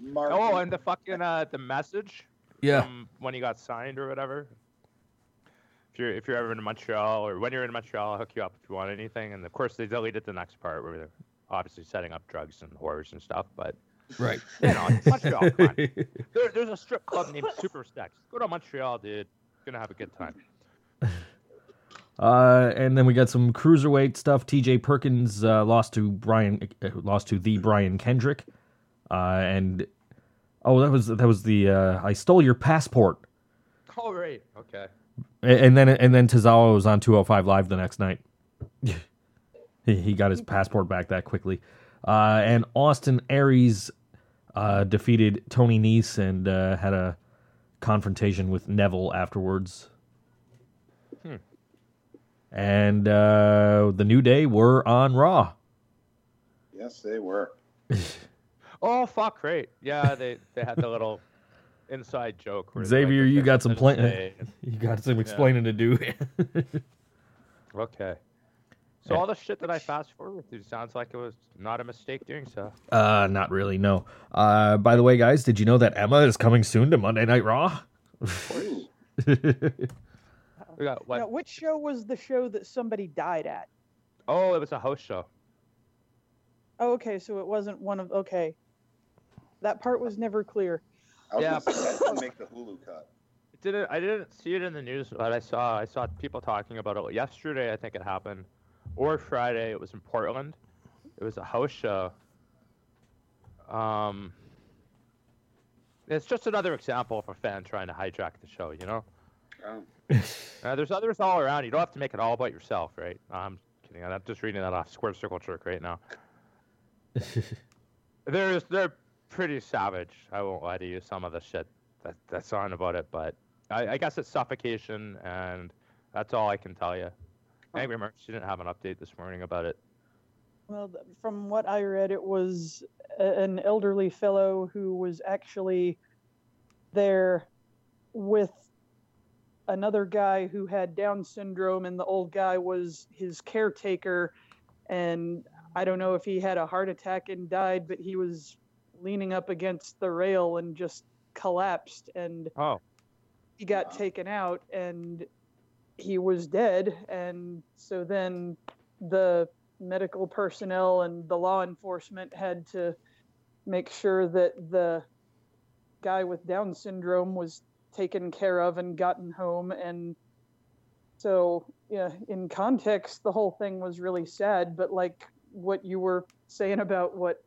Mark, Oh, and the fucking uh, the message Yeah. from when he got signed or whatever. If you're if you're ever in Montreal or when you're in Montreal, I'll hook you up if you want anything. And of course, they deleted the next part where they're obviously setting up drugs and whores and stuff. But Right. you know, Montreal. There, there's a strip club named Super Sex. Go to Montreal, dude. Gonna have a good time. Uh, and then we got some cruiserweight stuff. T.J. Perkins uh, lost to Brian, uh, lost to the Brian Kendrick, uh, and oh, that was that was the uh, I stole your passport, All right. Okay. A- and then and then Tozawa was on 205 Live the next night. he, he got his passport back that quickly, uh, and Austin Aries uh, defeated Tony Nese and uh, had a confrontation with Neville afterwards. And uh, the New Day were on Raw. yes, they were. Oh fuck! Right. Yeah, they they had the little inside joke. Where Xavier, like, you got some Simpsons plan- You got some explaining to do. Okay. So Yeah. all the shit that I fast forward through sounds like it was not a mistake doing so. uh, not really. No. Uh, by the way, guys, did you know that Emma is coming soon to Monday Night Raw? Ooh. We got what? Now, which show was the show that somebody died at? Oh, it was a house show. Oh, okay, so it wasn't one of. Okay, that part was never clear. I was Yeah. gonna say make the Hulu cut. It didn't. I didn't see it in the news, but I saw. I saw people talking about it yesterday. I think it happened, or Friday. It was in Portland. It was a house show. Um, it's just another example of a fan trying to hijack the show. You know, Oh. uh, there's others all around. You don't have to make it all about yourself, right? I'm kidding. I'm just reading that off Square Circle Jerk right now. They're they're pretty savage. I won't lie to you. Some of the shit that that's on about it, but I, I guess it's suffocation, and that's all I can tell you. Angry Merch She didn't have an update this morning about it. Well, from what I read, it was an elderly fellow who was actually there with another guy who had Down syndrome, and the old guy was his caretaker. And I don't know if he had a heart attack and died, but he was leaning up against the rail and just collapsed. And Oh, he got Wow. taken out and he was dead and so then the medical personnel and the law enforcement had to make sure that the guy with down syndrome was taken care of and gotten home and so yeah in context the whole thing was really sad but like what you were saying about what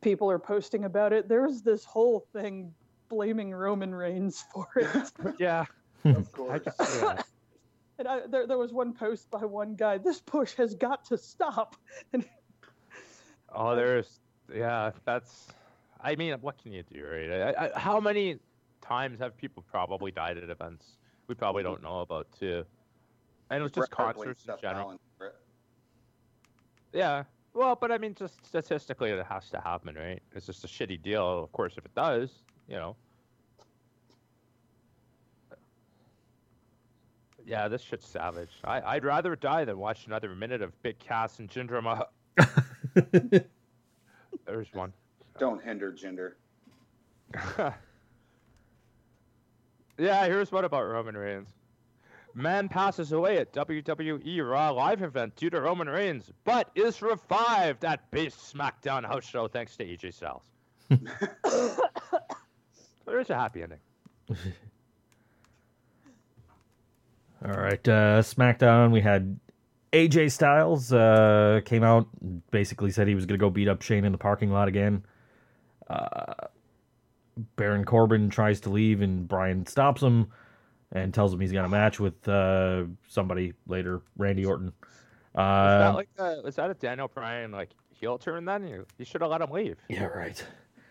people are posting about it there's this whole thing blaming roman reigns for it yeah. Of course. can see that. And I, there, there was one post by one guy. This push has got to stop. And Oh, there's yeah. That's. I mean, what can you do, right? I, I, how many times have people probably died at events we probably don't know about too? And it was just Bret concerts in general. Rollins for it. Yeah. Well, but I mean, just statistically, it has to happen, right? It's just a shitty deal. Of course, if it does, you know. Yeah, this shit's savage. I, I'd rather die than watch another minute of Big Cass and Jinder Mahal. There's one. Don't hinder gender. yeah, here's what about Roman Reigns. Man passes away at WWE Raw live event due to Roman Reigns, but is revived at base SmackDown house show thanks to AJ Styles. There's a happy ending. All right, uh, SmackDown. We had AJ Styles uh, came out, and basically said he was going to go beat up Shane in the parking lot again. Uh, Baron Corbin tries to leave, and Brian stops him and tells him he's got a match with uh, somebody later, Randy Orton. Was that Uh, like a, was that a Daniel Bryan like heel turn then? You, you should have let him leave. Yeah, right.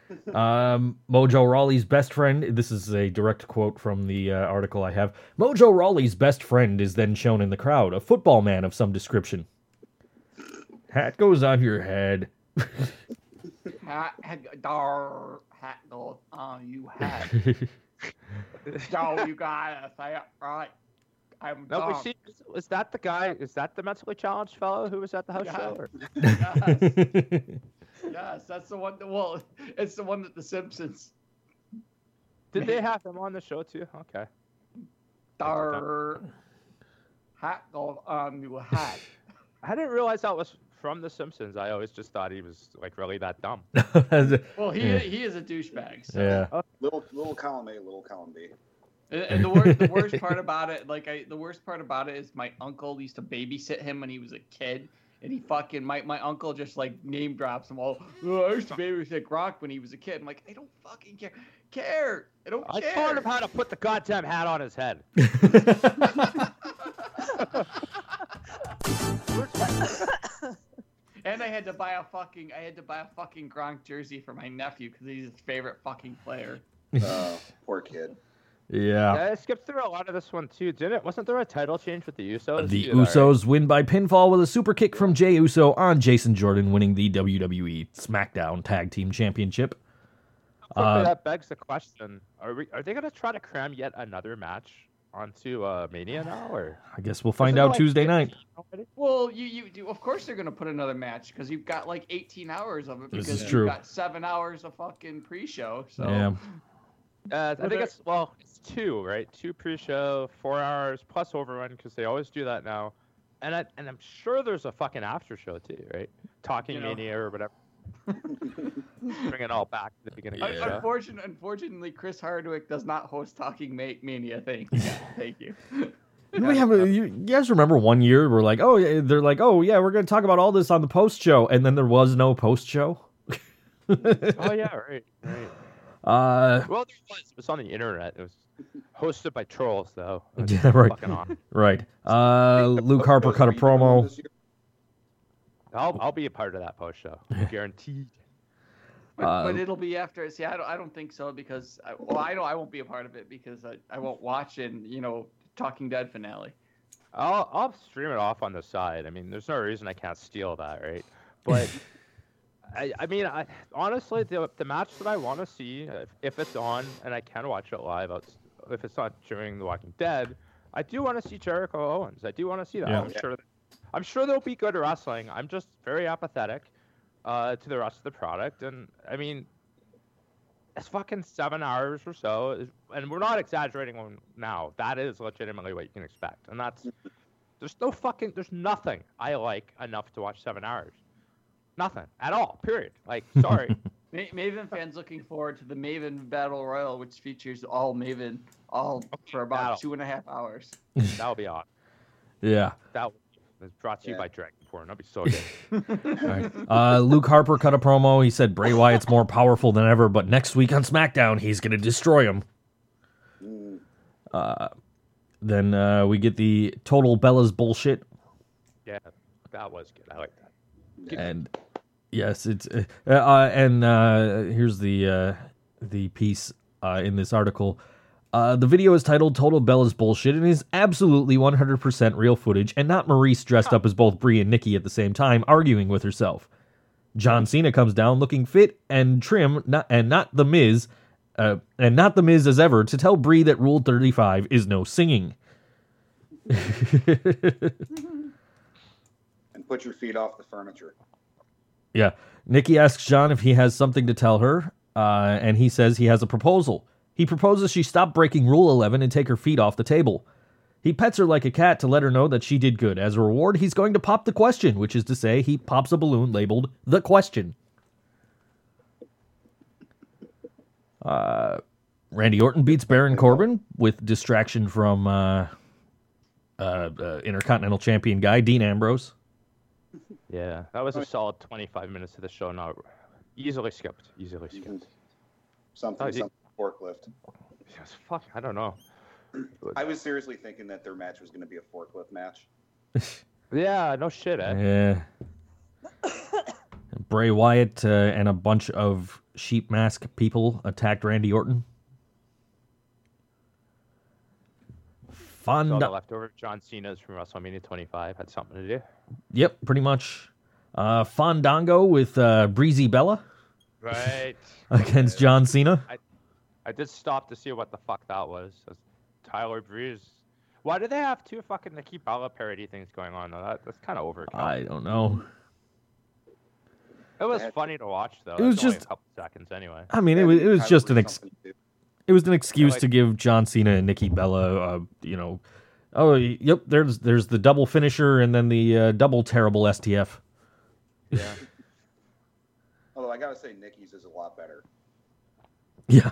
um, Mojo Rawley's best friend. This is a direct quote from the uh, article I have. Mojo Rawley's best friend is then shown in the crowd, a football man of some description. Hat goes on your head. Hat, hat, dar, hat goes on you hat. Yo, you gotta say it right. I'm No, dumb. was, she, was that the guy? Is that the mentally challenged fellow who was at the house Yeah. show? Or? Yes, yes, that's the one. That, well, it's the one that The Simpsons. Did they have him on the show too? Okay. Dar, hat goes on you hat. I didn't realize that was from The Simpsons. I always just thought he was like really that dumb. Well, he Yeah. he is a douchebag. So. yeah. Uh, little little column A, little column B. And, and the worst, the worst part about it, like I, the worst part about it is my uncle used to babysit him when he was a kid, and he fucking my my uncle just like name drops him all. Oh, I used to babysit Gronk when he was a kid. I'm like, I don't fucking care. Care. I don't I care. taught him how to put the goddamn hat on his head. And I had to buy a fucking I had to buy a fucking Gronk jersey for my nephew because he's his favorite fucking player. Oh, poor kid. yeah. I skipped through a lot of this one too, didn't it? Wasn't there a title change with the Usos? The too, though, right? Usos win by pinfall with a super kick from Jey Uso on Jason Jordan, winning the WWE SmackDown Tag Team Championship. Uh, that begs the question: Are we? Are they gonna try to cram yet another match onto uh, Mania now, or I guess we'll find out like Tuesday night. Well, you, you you of course they're gonna put another match because you've got like 18 hours of it This because is you've true. got seven hours of fucking pre-show. So Yeah. Uh, I think it's well, it's two, right? Two pre-show, four hours plus overrun because they always do that now, and I and I'm sure there's a fucking after show too, right? Talking You know. Mania or whatever. Bring it all back to the beginning of the Un- show. Unfortunately, unfortunately, Chris Hardwick does not host Talking Ma- Mania. Thank you. Thank you. We have a, you, you guys remember one year we're like, oh, yeah, they're like, oh yeah, we're gonna talk about all this on the post show, and then there was no post show. oh yeah, right, right. Uh, Well, there was. It was on the internet. It was hosted by trolls, though. Yeah, right. Fucking on. right. Uh, Luke Harper cut a promo. I'll I'll be a part of that post show, guaranteed. But, Uh, but it'll be after. See, I don't, I don't think so because I, well, I know I won't be a part of it because I, I won't watch in you know Talking Dead finale. I'll I'll stream it off on the side. I mean, there's no reason I can't steal that, right? But I I mean, I honestly the the match that I want to see if, if it's on and I can watch it live, if it's not during The Walking Dead, I do want to see Jericho Owens. I do want to see that. Yeah. I'm sure. That, I'm sure there'll be good wrestling. I'm just very apathetic uh, to the rest of the product, and I mean. It's fucking seven hours or so, and we're not exaggerating now. That is legitimately what you can expect, and that's there's no fucking there's nothing I like enough to watch seven hours. Nothing at all. Period. Like sorry. Ma- Maven fans looking forward to the Maven Battle Royal, which features all Maven, all for about battle. two and a half hours. That'll be odd. Yeah. That was brought to you Yeah. by Dragon Porn. That'll be so good. All right. Uh, Luke Harper cut a promo. He said Bray Wyatt's more powerful than ever, but next week on SmackDown, he's gonna destroy him. Mm. Uh, then uh, we get the total Bella's bullshit, yeah, that was good. I like that. and yes, it's uh, uh, and uh, here's the uh, the piece uh, in this article. Uh, the video is titled "Total Bella's Bullshit" and is absolutely 100% real footage, and not Maryse dressed up as both Brie and Nikki at the same time, arguing with herself. John Cena comes down looking fit and trim, not, and not the Miz, uh, and not the Miz as ever, to tell Brie that Rule 35 is no singing. And put your feet off the furniture. Yeah. Nikki asks John if he has something to tell her, uh, and he says he has a proposal. He proposes she stop breaking Rule 11 and take her feet off the table. He pets her like a cat to let her know that she did good. As a reward, he's going to pop the question, which is to say, he pops a balloon labeled the question. Uh, Randy Orton beats Baron Corbin with distraction from uh, uh, uh, Intercontinental Champion guy Dean Ambrose. Yeah, that was a solid 25 minutes of the show. Now, easily skipped. Easily skipped. Something, Oh, you- something forklift. Yes, fuck. I don't know. I was seriously thinking that their match was going to be a forklift match. Yeah, no shit, eh? Yeah. Bray Wyatt uh, and a bunch of sheep mask people attacked Randy Orton. All the leftover John Cena's from WrestleMania 25 had something to do. Yep, pretty much. Uh, Fandango with uh, Breezy Bella Right. against John Cena. I did stop to see what the fuck that was. That's Tyler Breeze. Why do they have two fucking Nikki Bella parody things going on? Though? That, that's kind of overkill. I don't know. it was funny to watch though. It was It's only just- a couple seconds anyway. I mean, it was, it was Tyler just an ex- something to do. it was an excuse like- to give John Cena and Nikki Bella, uh, you know, oh yep, there's there's the double finisher and then the uh, double terrible STF. Yeah. Although I got to say, Nikki's is a lot better. Yeah,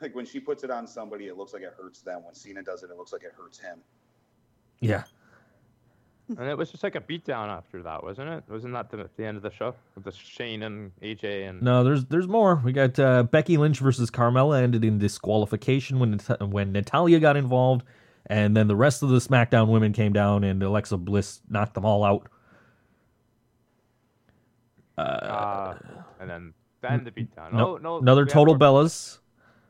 Like when she puts it on somebody, it looks like it hurts them. When Cena does it, it looks like it hurts him. yeah. and it was just like a beatdown after that, wasn't it? Wasn't that the, the end of the show with the Shane and AJ and No, there's there's more. We got uh, Becky Lynch versus Carmella ended in disqualification when when Natalya got involved, and then the rest of the SmackDown women came down and Alexa Bliss knocked them all out. uh, and then then the beatdown. No, No, no, another total Bellas.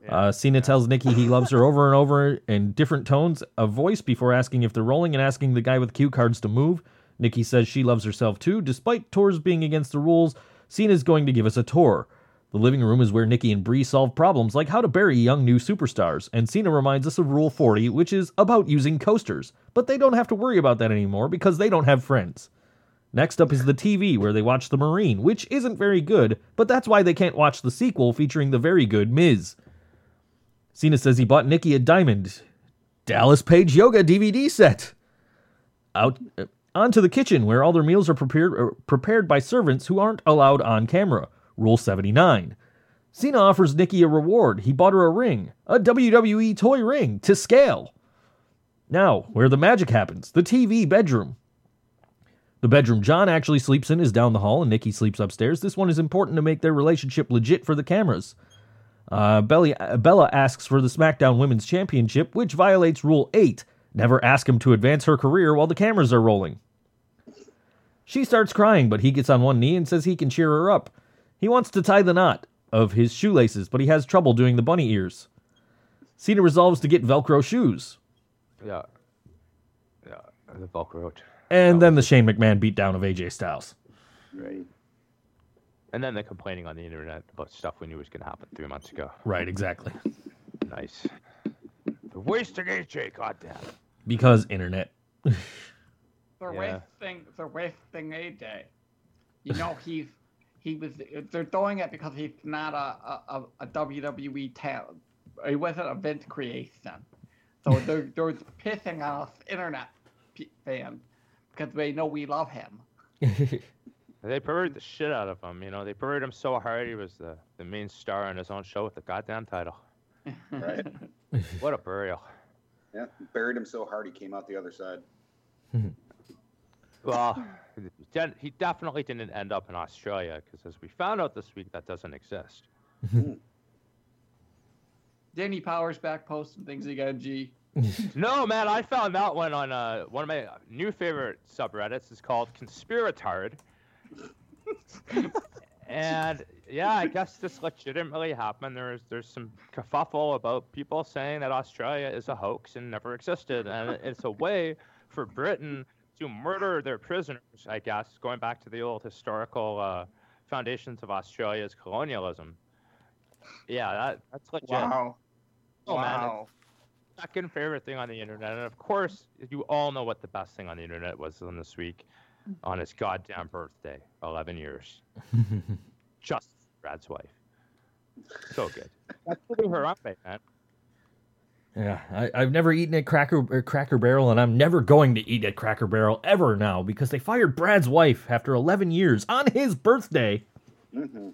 Yeah. Uh, Cena tells Nikki he loves her over and over in different tones of voice before asking if they're rolling and asking the guy with cue cards to move. Nikki says she loves herself too. Despite tours being against the rules, Cena's going to give us a tour. The living room is where Nikki and Brie solve problems like how to bury young new superstars, and Cena reminds us of Rule 40, which is about using coasters. But they don't have to worry about that anymore because they don't have friends. Next up is the TV, where they watch The Marine, which isn't very good, but that's why they can't watch the sequel featuring the very good Miz. Cena says he bought Nikki a diamond Dallas Page Yoga DVD set. Out uh, onto the kitchen, where all their meals are prepared uh, prepared by servants who aren't allowed on camera. Rule 79. Cena offers Nikki a reward. He bought her a ring, a WWE toy ring, to scale. Now, where the magic happens the TV bedroom. The bedroom John actually sleeps in is down the hall, and Nikki sleeps upstairs. This one is important to make their relationship legit for the cameras. Uh, Belly, Bella asks for the SmackDown Women's Championship, which violates Rule 8 never ask him to advance her career while the cameras are rolling. She starts crying, but he gets on one knee and says he can cheer her up. He wants to tie the knot of his shoelaces, but he has trouble doing the bunny ears. Cena resolves to get Velcro shoes. Yeah. Yeah. The Velcro. And then the Shane McMahon beatdown of AJ Styles. Right. And then they're complaining on the internet about stuff we knew was going to happen three months ago. Right, exactly. Nice. The wasting AJ, goddamn. Because internet. They're Yeah. wasting. They're wasting AJ. You know he's he was. They're doing it because he's not a a, a WWE talent. He wasn't a Vince creation. So they're they're pissing off internet pe- fans because they know we love him. They perverted the shit out of him. You know, they perverted him so hard he was the, the main star on his own show with the goddamn title. Right. What a burial. Yeah. Buried him so hard he came out the other side. Well, he definitely didn't end up in Australia because, as we found out this week, that doesn't exist. Danny Powers back posting things again. G. No, man, I found that one on uh, one of my new favorite subreddits. It's called Conspiratard. And yeah, I guess this legitimately happened. There's there's some kerfuffle about people saying that Australia is a hoax and never existed, and it's a way for Britain to murder their prisoners. I guess going back to the old historical uh, foundations of Australia's colonialism. Yeah, that that's legit. Wow. Oh, man, wow. second favorite thing on the internet, and of course, you all know what the best thing on the internet was on this week, on his goddamn birthday, 11 years. Just Brad's wife. So good. That's the new Harambe, man. Yeah, I, I've never eaten at Cracker or Cracker Barrel, and I'm never going to eat at Cracker Barrel ever now because they fired Brad's wife after 11 years on his birthday. Mm-hmm.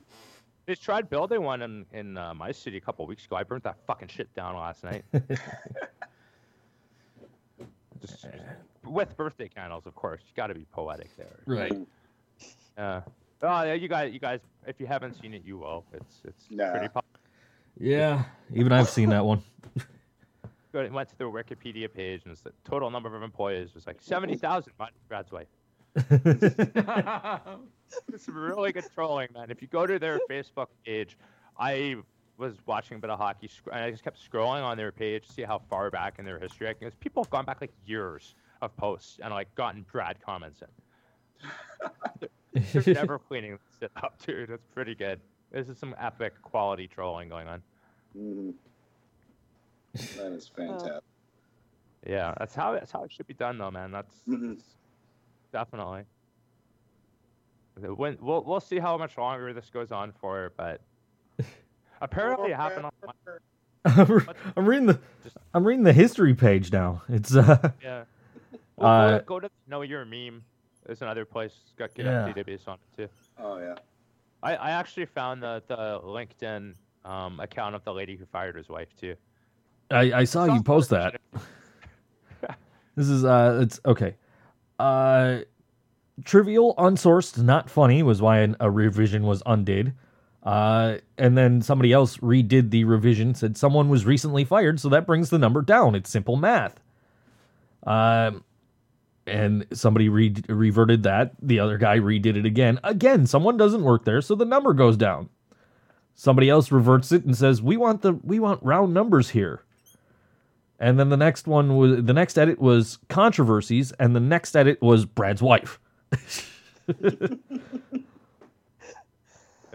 They tried building one in, in uh, my city a couple weeks ago. I burnt that fucking shit down last night. Just, with birthday candles, of course. You got to be poetic there. Right. Uh, oh, yeah, you guys, you guys, if you haven't seen it, you will. It's it's Nah. pretty. Pop- Yeah, even I've seen that one. Go- went to their Wikipedia page, and the total number of employees was like seventy thousand. Brad's wife. It's really good trolling, man. If you go to their Facebook page, I was watching a bit of hockey, and I just kept scrolling on their page to see how far back in their history I can. Because people have gone back like years of posts and like gotten Brad comments in. They're never cleaning this shit up, dude. It's pretty good. This is some epic quality trolling going on. hmm That is fantastic. Yeah, that's how that's how it should be done, though, man. That's, Mhm. that's definitely. When we'll we'll see how much longer this goes on for, but apparently it happened on. Mon- I'm reading the I'm reading the history page now. It's uh Yeah. Well, go, Uh, to, go to Know Your Meme. There's another place. It's got good Yeah. database on it too. Oh yeah. I, I actually found the the LinkedIn um, account of the lady who fired his wife too. I, I saw you post that. This is uh it's okay. Uh trivial, unsourced, not funny was why an, a revision was undid. Uh and then somebody else redid the revision, said someone was recently fired, so that brings the number down. It's simple math. Um and somebody re- reverted that. The other guy redid it again. Again, someone doesn't work there, so the number goes down. Somebody else reverts it and says, "We want the we want round numbers here." And then the next one was the next edit was controversies, and the next edit was Brad's wife.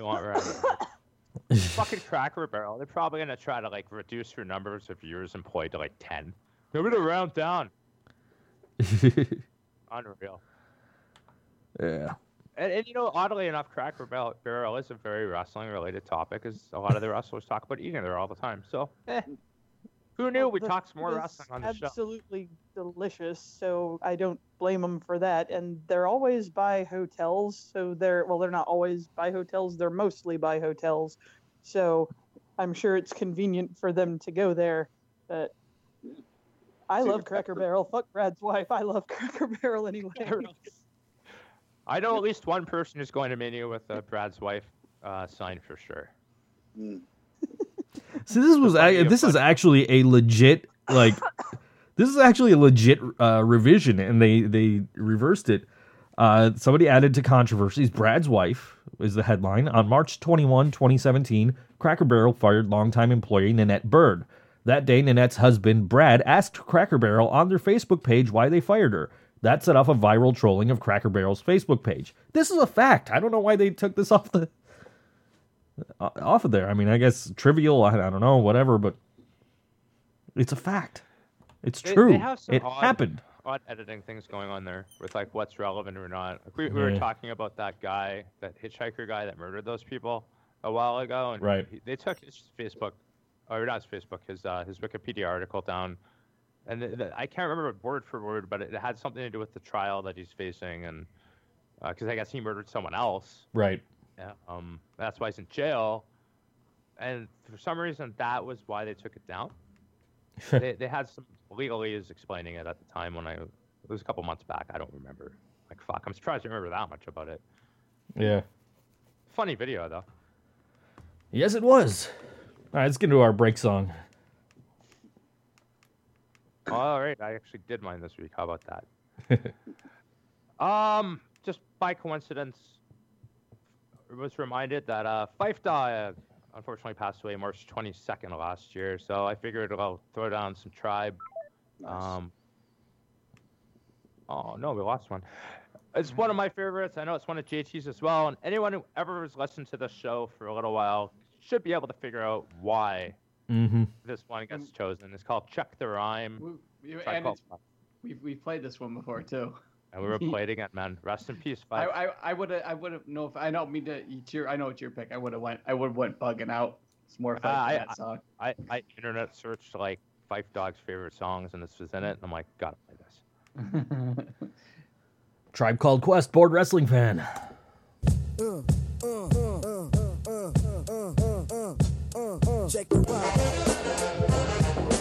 They want Brad. fucking Cracker Barrel. They're probably gonna try to like reduce your numbers of viewers employed to like ten. They're gonna round down. Unreal. yeah. And, and you know, oddly enough, Cracker Barrel, Barrel is a very wrestling related topic, as a lot of the wrestlers talk about eating there all the time. So, eh, who knew Well, we the talk some more wrestling on the show? absolutely delicious, so I don't blame them for that. And they're always by hotels, so they're well, they're not always by hotels. They're mostly by hotels, so I'm sure it's convenient for them to go there. But I love Cracker Barrel. Fuck Brad's wife. I love Cracker Barrel anyway. I know at least one person who's going to Mania with uh, Brad's wife uh, signed for sure. Mm. So this was Plenty ac- of this is actually a legit like this is actually a legit uh, revision, and they they reversed it. Uh, somebody added to controversies. Brad's wife is the headline on March 21, 2017. Cracker Barrel fired longtime employee Nanette Bird. That day, Nanette's husband Brad asked Cracker Barrel on their Facebook page why they fired her. That set off a viral trolling of Cracker Barrel's Facebook page. This is a fact. I don't know why they took this off the off of there. I mean, I guess trivial. I, I don't know, whatever, but it's a fact. It's They- they true. have some it odd- happened. Odd editing things going on there with like what's relevant or not. Like, we, we were talking about that guy, that hitchhiker guy that murdered those people a while ago, and Right. he- they took his Facebook, or not his Facebook, his uh, his Wikipedia article down, and th- th- I can't remember word for word, but it had something to do with the trial that he's facing, and because I guess he murdered someone else. Right. Yeah, um, that's why he's in jail. And for some reason, that was why they took it down. they, they had some legalese explaining it at the time when I it was a couple months back. I don't remember. Like fuck, I'm surprised I remember that much about it. Yeah. Funny video though. Yes, it was. All right, let's get into our break song. All right, I actually did mine this week. How about that? um, just by coincidence, I was reminded that uh, Phife Dawg unfortunately passed away March 22nd last year. So I figured I'll throw down some Tribe. Nice. Um, oh no, we lost one. It's one of my favorites. I know it's one of JT's as well. And anyone who ever has listened to the show for a little while should be able to figure out why Mm-hmm. this one gets chosen. It's called Check the Rhyme. We, we, Tribe and Called it's, Quest. we've, we've played this one before too. And we were play it again, man. Rest in peace, I Phife. I, I would have I would have no if I don't mean to it's your I know it's your pick. I would have went I would have went bugging out. It's more fun Uh, I- that song. I, I internet searched like Phife Dawg's favorite songs, and this was in it. And I'm like, gotta play this. Tribe Called Quest, Bored Wrestling Fan. Check the ride. Back in the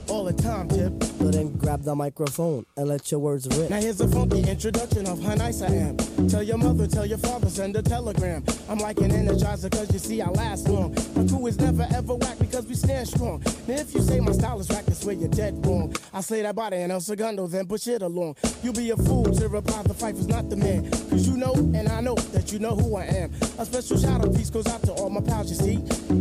All the time, tip. So then grab the microphone and let your words rip. Now here's a funky introduction of how nice I am. Tell your mother, tell your father, send a telegram. I'm like an energizer, cause you see I last long. My crew is never ever whack because we stand strong. Now if you say my style is whack, that's where you're dead wrong. I slay that body and El Segundo, then push it along. You'll be a fool to reply the fight was not the man. Cause you know, and I know that you know who I am. A special shout out piece goes out to all my pals, you see.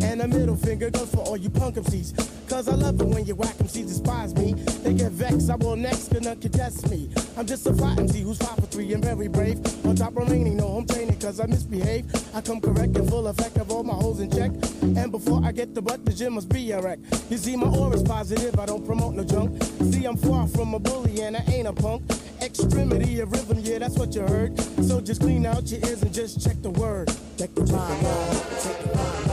And a middle finger goes for all you punk MCs. Cause I love it when you whack MCs despise me. They get vexed, I will next, none contest me. I'm just a fly MC who's five for three and very brave. On top remaining, no home training cause I misbehave. I come correct and full effect of all my holes in check. And before I get the butt, the gym must be a wreck. You see, my aura's positive, I don't promote no junk. See, I'm far from a bully and I ain't a punk. Extremity of rhythm, yeah, that's what you heard. So just clean out your ears and just check the word. Check the now. Check the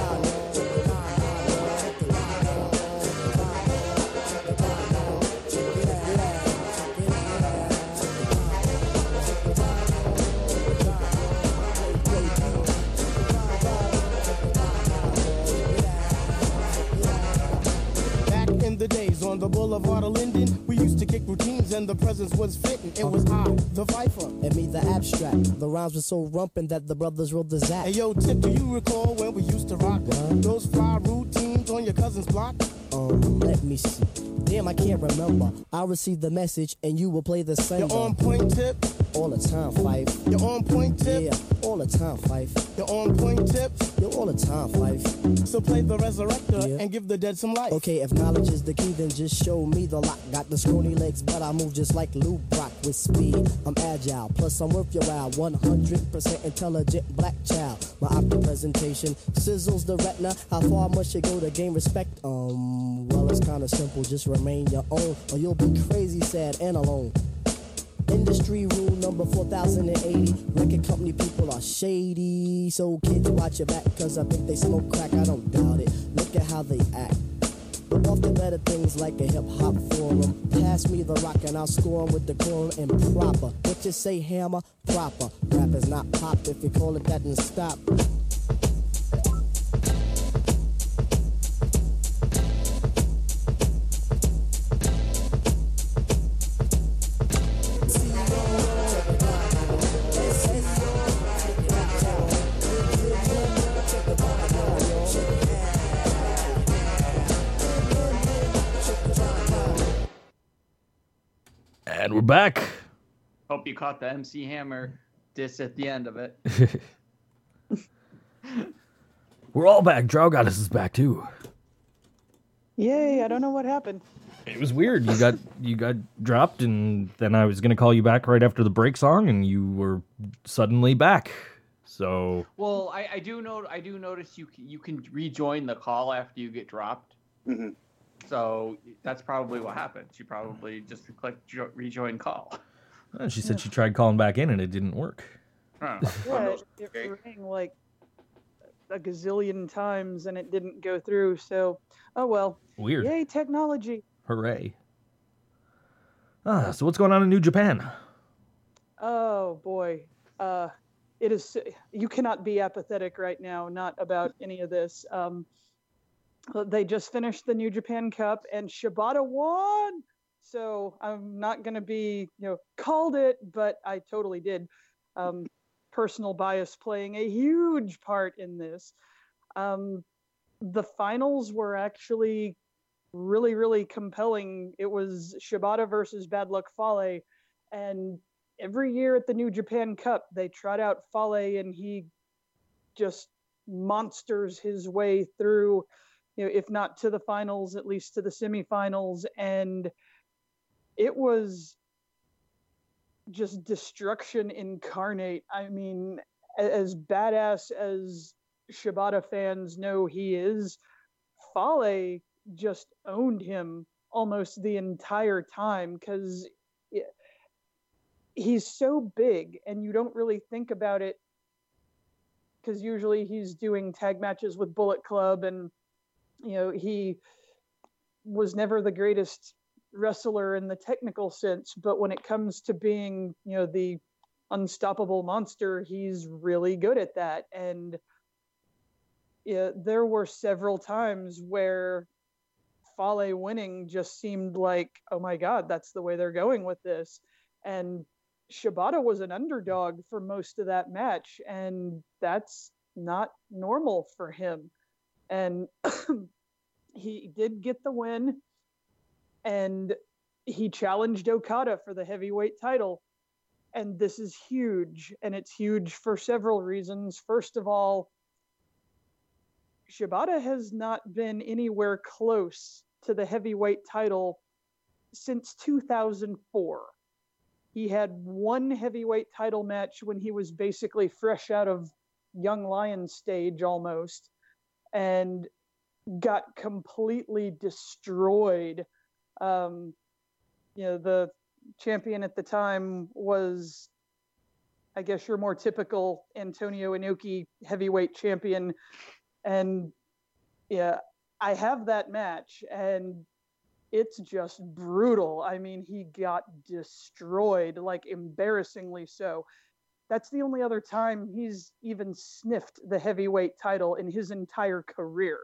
on the boulevard of Linden. We used to kick routines and the presence was fitting. It was I, the Viper. And me, the abstract. The rhymes were so rumpin' that the brothers rolled the zap. Hey yo, Tip, do you recall when we used to rock those fly routines on your cousin's block? Um, let me see. Damn, I can't remember. I received the message and you will play the same. You're on point, Tip. all the time, Phife. You're on point, Tip. Yeah, all the time, Phife. You're on point, Tip. You're all the time, Phife. So play the resurrector Yeah. and give the dead some life. Okay, if knowledge is the key, then just show me the lock. Got the scrawny legs, but I move just like Lou Brock with speed. I'm agile, plus I'm worth your while. 100% intelligent black child. My optic presentation sizzles the retina. How far must you go to gain respect? Um, well, it's kinda simple. Just remain your own, or you'll be crazy, sad, and alone. Industry rule number 4080. Record company people are shady. So kids watch your back, cause I think they smoke crack. I don't doubt it. Look at how they act. But off the better things like a hip hop forum. Pass me the rock and I'll score 'em with the quorum and proper. What you say, hammer? Proper. Rap is not pop. If you call it that, then stop. Back. Hope you caught the MC Hammer diss at the end of it. We're all back. Drow Goddess is back too. Yay! I don't know what happened. It was weird. You got you got dropped, and then I was gonna call you back right after the break song, and you were suddenly back. So Well, I, I do know I do notice you you can rejoin the call after you get dropped. Mhm. So that's probably what happened. She probably just clicked jo- rejoin call. uh, she said she tried calling back in, and it didn't work. Huh. Yeah, it, it rang like a gazillion times and it didn't go through. So, oh well. Weird. Yay, technology. Hooray. Ah, so what's going on in New Japan? Oh boy. Uh, it is. You cannot be apathetic right now. Not about any of this. Um, they just finished the New Japan Cup and Shibata won. So I'm not going to be, you know, called it, but I totally did. Um, personal bias playing a huge part in this. Um, the finals were actually really, really compelling. It was Shibata versus Bad Luck Fale, and every year at the New Japan Cup, they trot out Fale, and he just monsters his way through. You know, if not to the finals, at least to the semifinals, and it was just destruction incarnate. I mean, as badass as Shibata fans know he is, Fale just owned him almost the entire time because he's so big and you don't really think about it because usually he's doing tag matches with Bullet Club and you know he was never the greatest wrestler in the technical sense but when it comes to being you know the unstoppable monster he's really good at that and yeah, there were several times where Fale winning just seemed like, oh my God, that's the way they're going with this. And Shibata was an underdog for most of that match, and that's not normal for him. And he did get the win, and he challenged Okada for the heavyweight title. And this is huge, and it's huge for several reasons. First of all, Shibata has not been anywhere close to the heavyweight title since 2004. He had one heavyweight title match when he was basically fresh out of Young Lion stage almost and got completely destroyed. Um, you know, the champion at the time was, I guess, your more typical Antonio Inoki heavyweight champion. And yeah i have that match and it's just brutal. I mean he got destroyed like embarrassingly so that's the only other time he's even sniffed the heavyweight title in his entire career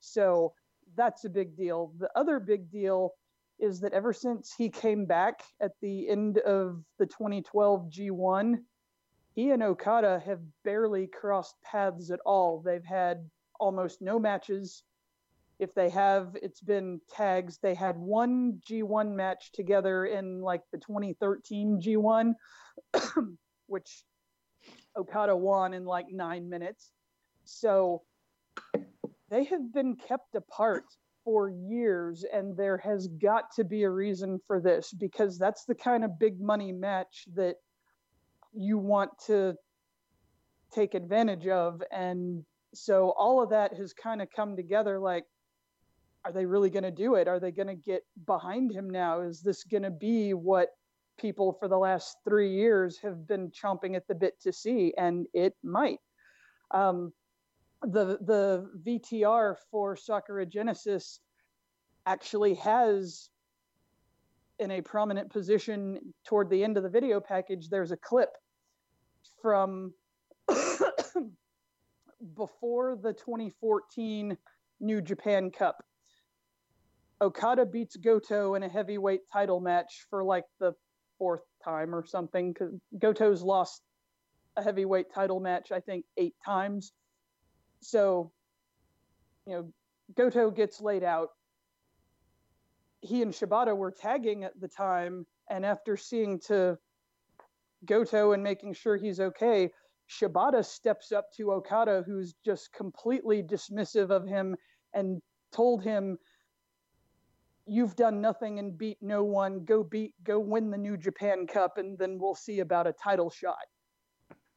so that's a big deal the other big deal is that ever since he came back at the end of the 2012 G1, he and Okada have barely crossed paths at all. They've had almost no matches. If they have, it's been tags. They had one G1 match together in like the 2013 G1, which Okada won in like nine minutes. So they have been kept apart for years, and there has got to be a reason for this because that's the kind of big money match that you want to take advantage of. And so all of that has kind of come together like, are they really going to do it? Are they going to get behind him now? Is this going to be what people for the last three years have been chomping at the bit to see? And it might. Um, the the VTR for Sakura Genesis actually has in a prominent position toward the end of the video package there's a clip from before the 2014 New Japan Cup. Okada beats Goto in a heavyweight title match for like the fourth time or something because Goto's lost a heavyweight title match, I think, eight times. So, you know, Goto gets laid out. He and Shibata were tagging at the time, and after seeing to Goto and making sure he's okay, Shibata steps up to Okada, who's just completely dismissive of him, and told him, "You've done nothing and beat no one. Go beat, go win the New Japan Cup, and then we'll see about a title shot."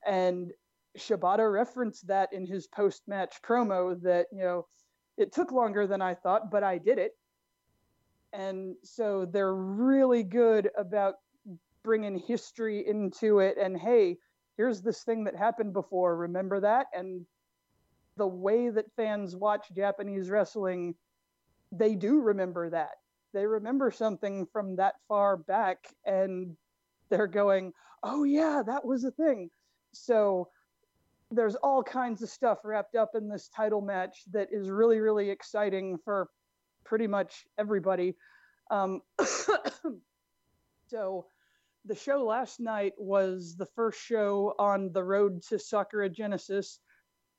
And Shibata referenced that in his post-match promo that you know it took longer than I thought, but I did it. And so they're really good about bringing history into it. And hey, here's this thing that happened before. Remember that? And the way that fans watch Japanese wrestling, they do remember that. They remember something from that far back, and they're going, "Oh yeah, that was a thing." So there's all kinds of stuff wrapped up in this title match that is really, really exciting for pretty much everybody. Um, so the show last night was the first show on the road to Sakura Genesis.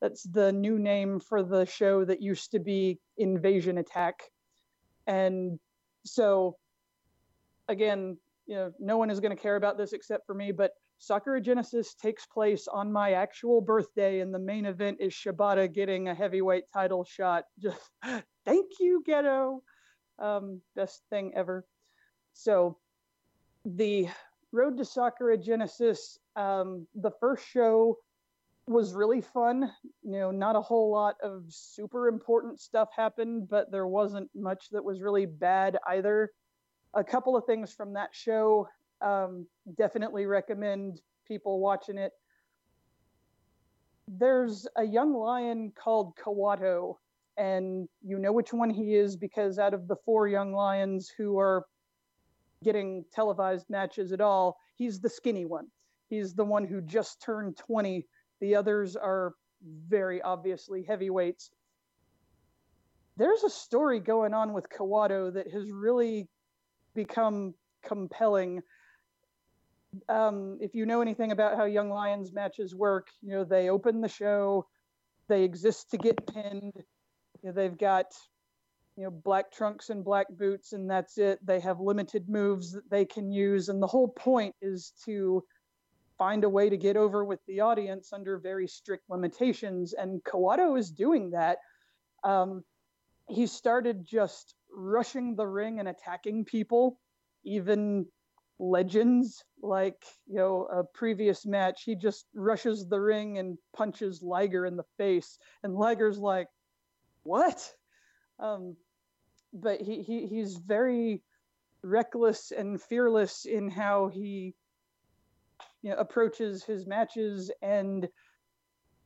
That's the new name for the show that used to be Invasion Attack. And so, again, you know, no one is going to care about this except for me, but Sakura Genesis takes place on my actual birthday, and the main event is Shibata getting a heavyweight title shot. Just thank you, Gedo. Um, best thing ever. So, the Road to Sakura Genesis, um, the first show was really fun. You know, not a whole lot of super important stuff happened, but there wasn't much that was really bad either. A couple of things from that show um, definitely recommend people watching it. There's a young lion called Kawato, and you know which one he is because out of the four young lions who are getting televised matches at all, he's the skinny one. He's the one who just turned 20. The others are very obviously heavyweights. There's a story going on with Kawato that has really become compelling. Um, if you know anything about how Young Lions matches work, you know, they open the show, they exist to get pinned. You know, they've got you know black trunks and black boots and that's it they have limited moves that they can use and the whole point is to find a way to get over with the audience under very strict limitations and kawato is doing that. Um, he started just rushing the ring and attacking people even legends like you know a previous match he just rushes the ring and punches liger in the face and liger's like what? Um, but he, he he's very reckless and fearless in how he you know, approaches his matches and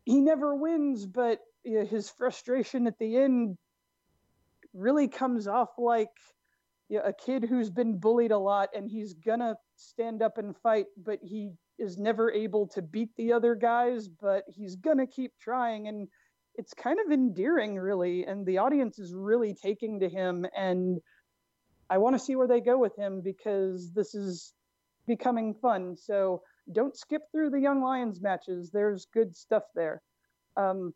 he never wins but you know, his frustration at the end really comes off like you know, a kid who's been bullied a lot and he's gonna stand up and fight but he is never able to beat the other guys but he's gonna keep trying and it's kind of endearing really and the audience is really taking to him and I want to see where they go with him because this is becoming fun. So don't skip through the Young Lions matches. There's good stuff there. Um,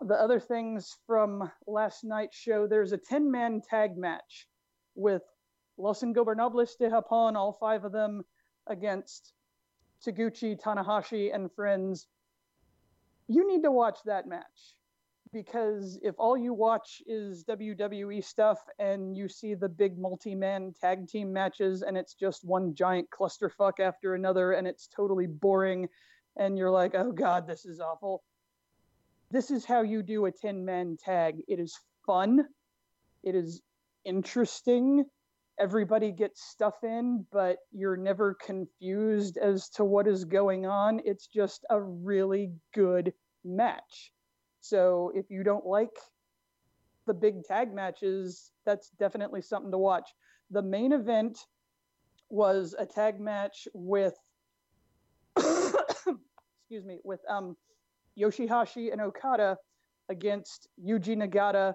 the other things from last night's show, there's a 10 man tag match with Los Ingobernables de Japón, all five of them against Taguchi, Tanahashi, and friends. You need to watch that match because if all you watch is WWE stuff and you see the big multi man tag team matches and it's just one giant clusterfuck after another and it's totally boring and you're like, oh God, this is awful. This is how you do a 10 man tag. It is fun, it is interesting. Everybody gets stuff in, but you're never confused as to what is going on. It's just a really good match. So if you don't like the big tag matches, that's definitely something to watch. The main event was a tag match with excuse me, with um Yoshihashi and Okada against Yuji Nagata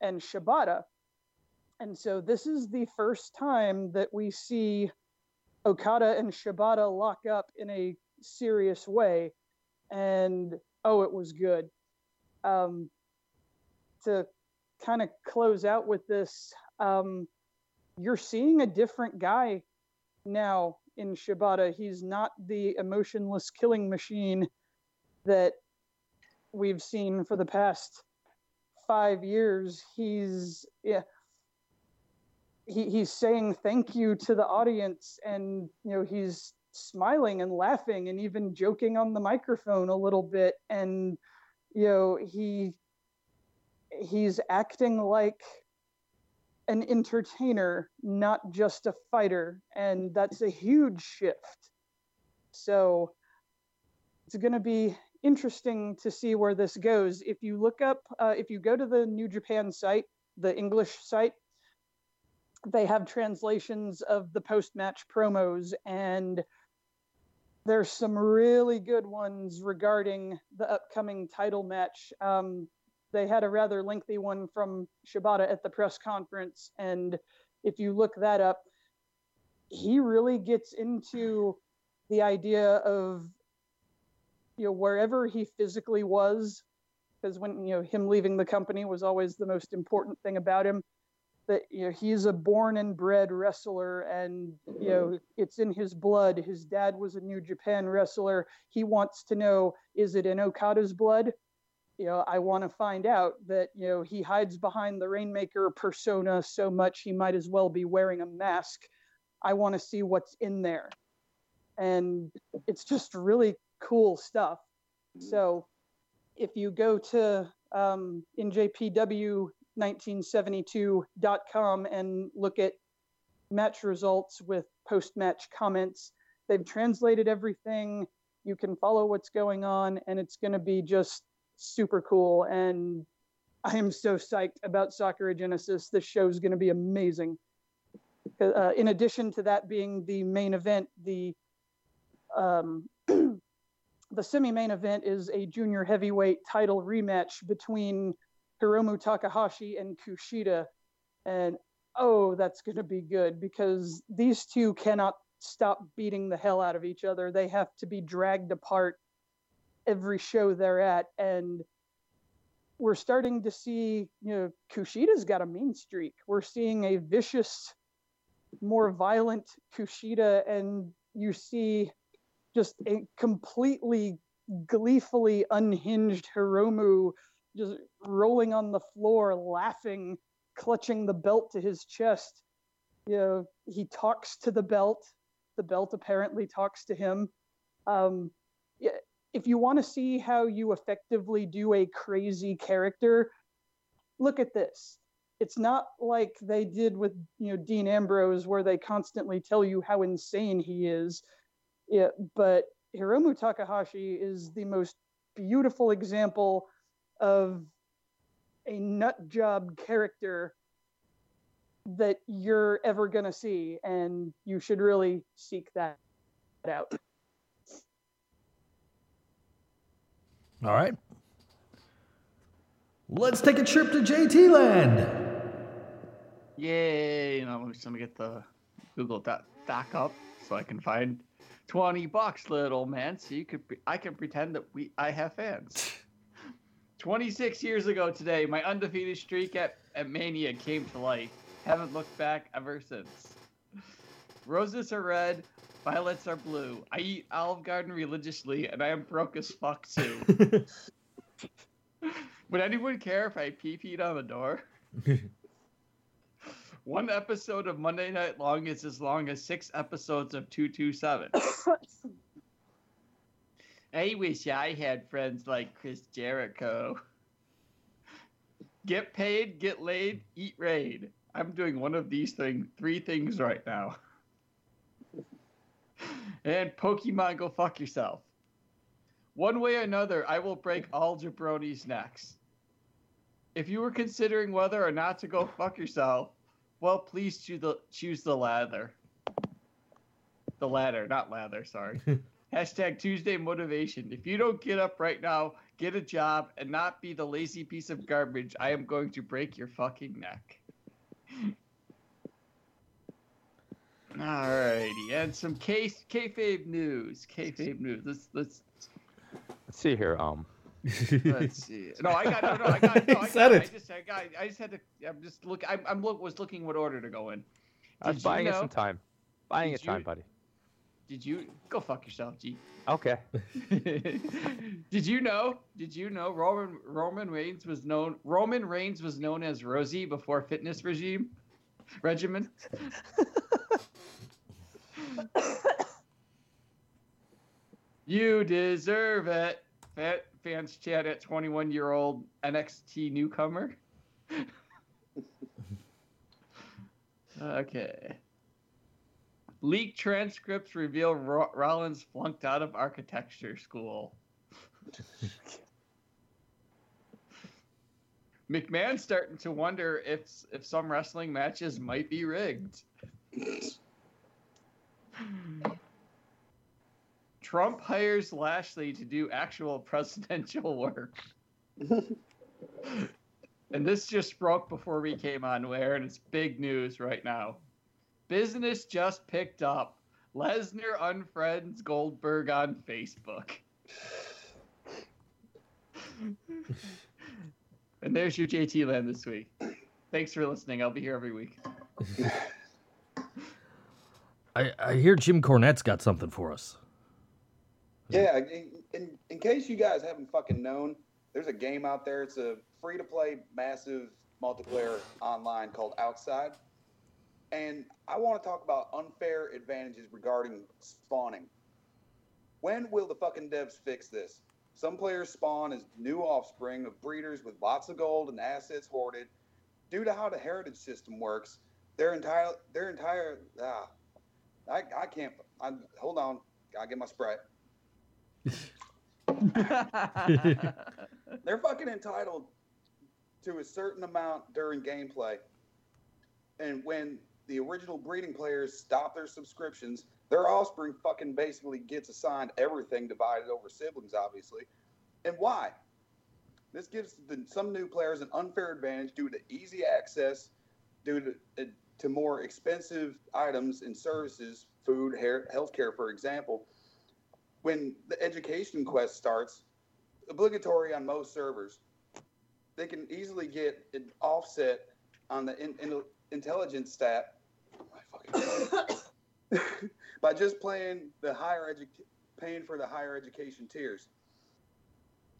and Shibata. And so this is the first time that we see Okada and Shibata lock up in a serious way. And oh, it was good. Um, to kind of close out with this, um, you're seeing a different guy now in Shibata. He's not the emotionless killing machine that we've seen for the past five years. He's yeah, he, he's saying thank you to the audience, and you know he's smiling and laughing and even joking on the microphone a little bit, and you know he he's acting like an entertainer, not just a fighter, and that's a huge shift. So it's going to be interesting to see where this goes. If you look up, uh, if you go to the New Japan site, the English site, they have translations of the post match promos, and there's some really good ones regarding the upcoming title match. Um, they had a rather lengthy one from Shibata at the press conference, and if you look that up, he really gets into the idea of you know wherever he physically was because when you know him leaving the company was always the most important thing about him that you know he's a born and bred wrestler and you know it's in his blood. His dad was a new japan wrestler. He wants to know is it in okada's blood? You know i want to find out that you know he hides behind the rainmaker persona so much he might as well be wearing a mask. I want to see what's in there. And it's just really cool stuff. So if you go to um, njpw1972.com and look at match results with post match comments, they've translated everything. You can follow what's going on, and it's going to be just super cool. And I am so psyched about Sakura Genesis. This show is going to be amazing. Uh, in addition to that being the main event, the um, the semi-main event is a junior heavyweight title rematch between Hiromu Takahashi and Kushida, and oh, that's going to be good because these two cannot stop beating the hell out of each other. They have to be dragged apart every show they're at, and we're starting to see, you know, Kushida's got a mean streak. We're seeing a vicious, more violent Kushida, and you see just a completely gleefully unhinged Hiromu just rolling on the floor, laughing, clutching the belt to his chest. You know, he talks to the belt. The belt apparently talks to him. Um, if you want to see how you effectively do a crazy character, look at this. It's not like they did with you know Dean Ambrose, where they constantly tell you how insane he is. Yeah, but Hiromu Takahashi is the most beautiful example of a nut job character that you're ever going to see, and you should really seek that out. All right. Let's take a trip to JT Land. Yay! You know, I'm just gonna get the Google doc, doc up so I can find 20 bucks, little man. So you could, pre- I can pretend that we, I have fans. 26 years ago today, my undefeated streak at, at Mania came to life. Haven't looked back ever since. Roses are red, violets are blue. I eat Olive Garden religiously, and I am broke as fuck too. Would anyone care if I pee peed on the door? One episode of Monday Night Long is as long as six episodes of 227. I wish I had friends like Chris Jericho. Get paid, get laid, eat raid. I'm doing one of these thing, three things right now. And Pokemon, go fuck yourself. One way or another, I will break all jabronis' necks. If you were considering whether or not to go fuck yourself, well, please choose the choose the lather. The ladder, not lather. Sorry. Hashtag Tuesday motivation. If you don't get up right now, get a job, and not be the lazy piece of garbage, I am going to break your fucking neck. All righty, and some K kayfabe news. Kayfabe news. Let's let's Let's see here. Um, let's see. No, I got no, no, I got. No, He I said got, it. I just, I got. I just had to. I'm just look. I'm, I'm look. Was looking what order to go in. I was Did you buying it some time. Buying Did it time, you- buddy. Did you go fuck yourself, G? Okay. Did you know? Did you know Roman Roman Reigns was known Roman Reigns was known as Rosie before fitness regime regimen? you deserve it. Fa- Fans chat at 21 year old NXT newcomer. okay. Leaked transcripts reveal Ro- Rollins flunked out of architecture school. McMahon's starting to wonder if if some wrestling matches might be rigged. Trump hires Lashley to do actual presidential work. and this just broke before we came on air, and it's big news right now. Business just picked up. Lesnar unfriends Goldberg on Facebook. and there's your JT land this week. Thanks for listening. I'll be here every week. I, I hear Jim Cornette's got something for us. Yeah, in, in, in case you guys haven't fucking known, there's a game out there. It's a free to play, massive multiplayer online called Outside. And I want to talk about unfair advantages regarding spawning. When will the fucking devs fix this? Some players spawn as new offspring of breeders with lots of gold and assets hoarded. Due to how the heritage system works, their entire their entire ah, I, I can't. I, hold on, gotta get my sprite. They're fucking entitled to a certain amount during gameplay. And when the original breeding players stop their subscriptions, their offspring fucking basically gets assigned everything divided over siblings, obviously. And why? This gives the, some new players an unfair advantage due to easy access, due to, uh, to more expensive items and services, food, hair, healthcare, for example. When the education quest starts, obligatory on most servers, they can easily get an offset on the in, in, intelligence stat by just playing the higher edu- paying for the higher education tiers.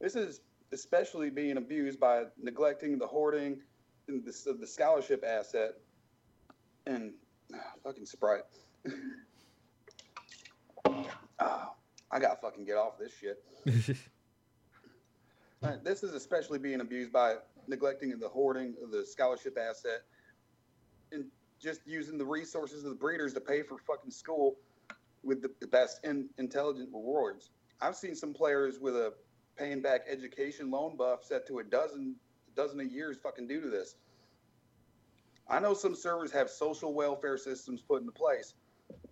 This is especially being abused by neglecting the hoarding and the, the scholarship asset and ah, fucking sprite. Ah, I gotta fucking get off this shit. Uh, this is especially being abused by neglecting the hoarding of the scholarship asset and just using the resources of the breeders to pay for fucking school with the, the best in, intelligent rewards. I've seen some players with a paying back education loan buff set to a dozen dozen a years fucking due to this. I know some servers have social welfare systems put into place,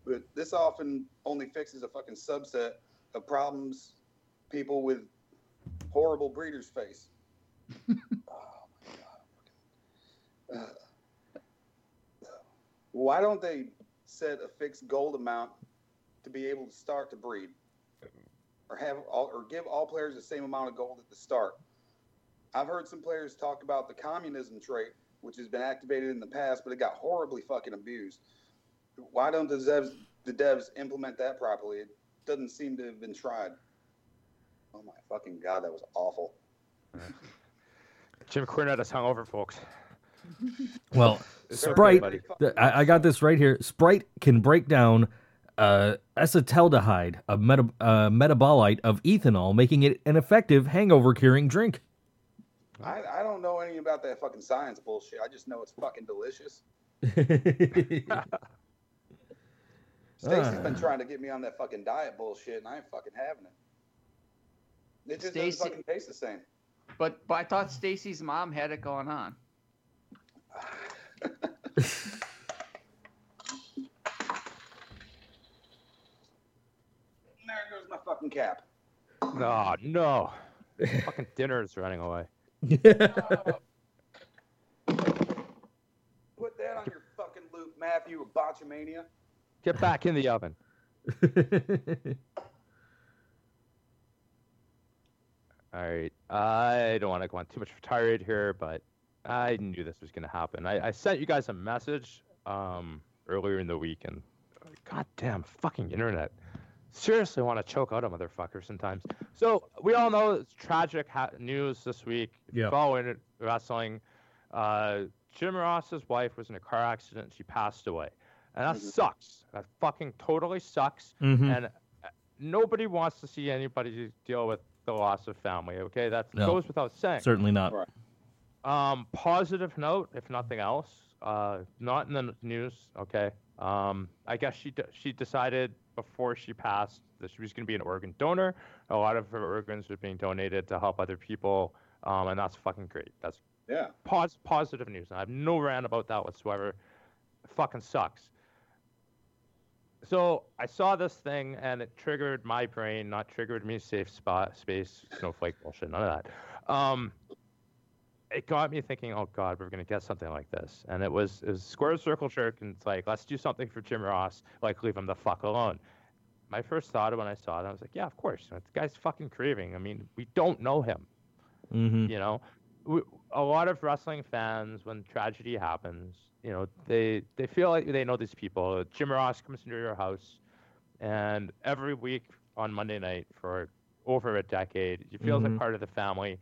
but this often only fixes a fucking subset of problems people with horrible breeders face. oh my god. Uh, Why don't they set a fixed gold amount to be able to start to breed, or have all, or give all players the same amount of gold at the start? I've heard some players talk about the communism trait, which has been activated in the past, but it got horribly fucking abused. Why don't the devs, the devs implement that properly? It doesn't seem to have been tried. Oh my fucking god, that was awful. Jim Cornette is hungover, folks. Well, Is there Sprite. anybody the- I, I got this right here. Sprite can break down uh, acetaldehyde, a meta, uh, metabolite of ethanol, making it an effective hangover curing drink. I, I don't know anything about that fucking science bullshit. I just know it's fucking delicious. Stacy's been Ah. trying to get me on that fucking diet bullshit, and I ain't fucking having it. It just Stacey- doesn't fucking taste the same. But but I thought Stacy's mom had it going on. There goes my fucking cap. No, no. Fucking dinner is running away. Put that on your fucking loop, Maffew, of botchamania. Get back in the oven. All right. I don't want to go on too much of a tirade here, but I knew this was going to happen. I, I sent you guys a message um, earlier in the week, and goddamn fucking internet. Seriously, want to choke out a motherfucker sometimes. So we all know it's tragic ha- news this week. If you Yep. Follow wrestling. Uh, Jim Ross's wife was in a car accident. She passed away, and that Mhm. sucks. That fucking totally sucks Mhm. and uh, nobody wants to see anybody deal with the loss of family. Okay, that No. goes without saying. Certainly not. Right. Um, positive note, if nothing else, uh, not in the news. Okay, um, I guess she d- she decided before she passed that she was going to be an organ donor. A lot of her organs are being donated to help other people, um, and that's fucking great. That's Yeah. pos- positive news. I have no rant about that whatsoever. It fucking sucks. So I saw this thing and it triggered my brain, not triggered me safe spot space snowflake bullshit, none of that. Um, it got me thinking, oh god, we're gonna get something like this, and it was it was square circle jerk, and it's like let's do something for Jim Ross, like leave him the fuck alone. My first thought when I saw it, I was like, yeah, of course, the guy's fucking craving. I mean, we don't know him. hmm You know, we, a lot of wrestling fans, when tragedy happens, you know, they they feel like they know these people. Jim Ross comes into your house, and every week on Monday night for over a decade, you feel Mhm. like part of the family,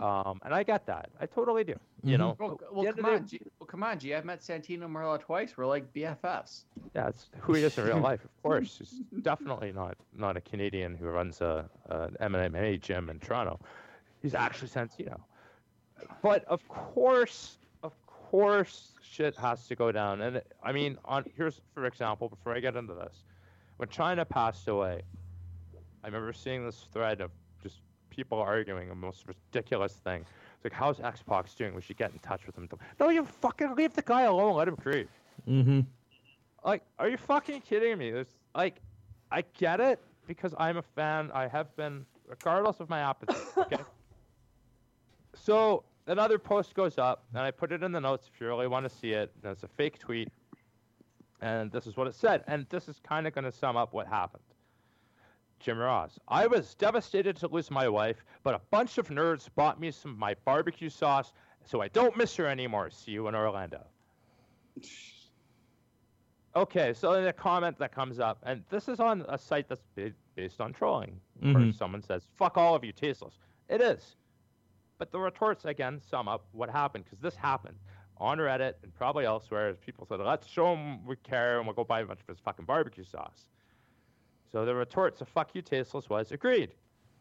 um, and I get that. I totally do. You Mhm. know, Well, well come on, G, well, come on, G. I've met Santino Marella twice. We're like BFFs. Yeah, it's who he is in real life, of course. He's definitely not not a Canadian who runs a, a MMA gym in Toronto. He's actually Santino. But of course, of course, shit has to go down. And I mean, on here's for example, before I get into this, when Chyna passed away, I remember seeing this thread of just people arguing the most ridiculous thing. It's like, how's X-Pac doing? We should get in touch with him. No, you fucking leave the guy alone. Let him grieve. hmm Like, are you fucking kidding me? There's like, I get it because I'm a fan. I have been, regardless of my apathy. Okay. so another post goes up, and I put it in the notes if you really want to see it. And it's a fake tweet, and this is what it said. And this is kind of going to sum up what happened. Jim Ross. I was devastated to lose my wife, but a bunch of nerds bought me some of my barbecue sauce, so I don't miss her anymore. See you in Orlando. Okay, so in a comment that comes up, and this is on a site that's based on trolling, where Mhm. someone says, "Fuck all of you, tasteless." It is, but the retorts again sum up what happened because this happened on Reddit and probably elsewhere. As people said, "Let's show him we care, and we'll go buy a bunch of his fucking barbecue sauce." So the retorts of "Fuck you, tasteless" was agreed.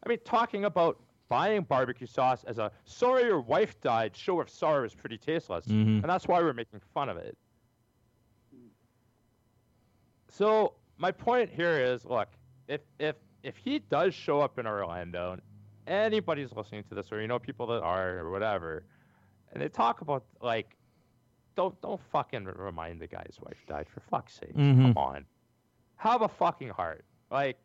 I mean, talking about buying barbecue sauce as a "sorry your wife died" show of sorrow is pretty tasteless, Mhm. and that's why we're making fun of it. So my point here is, look, if if if he does show up in Orlando, and anybody's listening to this, or you know people that are, or whatever, and they talk about like, don't don't fucking remind the guy's wife died for fuck's sake. Mhm. Come on, have a fucking heart. Like,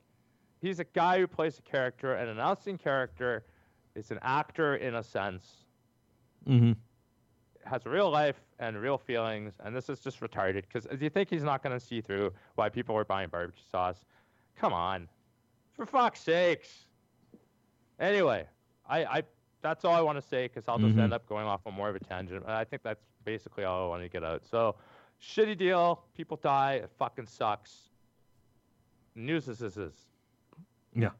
he's a guy who plays a character, an announcing character, is an actor in a sense hmm has a real life and real feelings, and this is just retarded. Because do you think he's not going to see through why people were buying barbecue sauce? Come on, for fuck's sakes. Anyway, I, I that's all I want to say because I'll just Mhm. end up going off on more of a tangent. I think that's basically all I want to get out. So, shitty deal. People die. It fucking sucks. News is is is. Yeah.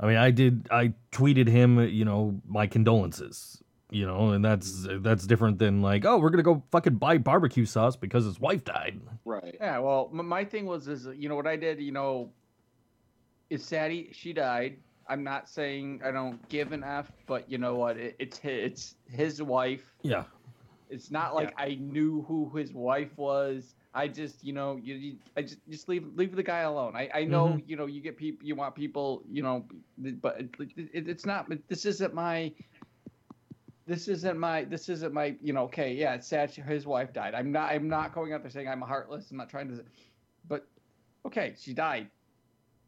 I mean, I did. I tweeted him, you know, my condolences. You know, and that's that's different than like, oh, we're gonna go fucking buy barbecue sauce because his wife died. Right. Yeah, well, my thing was is you know what I did. You know, is Sadie? She died. I'm not saying I don't give an f, but you know what? It, it's his, it's his wife. Yeah. It's not like I knew who his wife was. I just, you know, you, you I just just leave leave the guy alone. I I know, Mhm. you know, you get people, you want people, you know, but it, it, it's not. But this isn't my. This isn't my. This isn't my. You know, okay, yeah, it's sad. His wife died. I'm not. I'm not going out there saying I'm heartless. I'm not trying to. But okay, she died.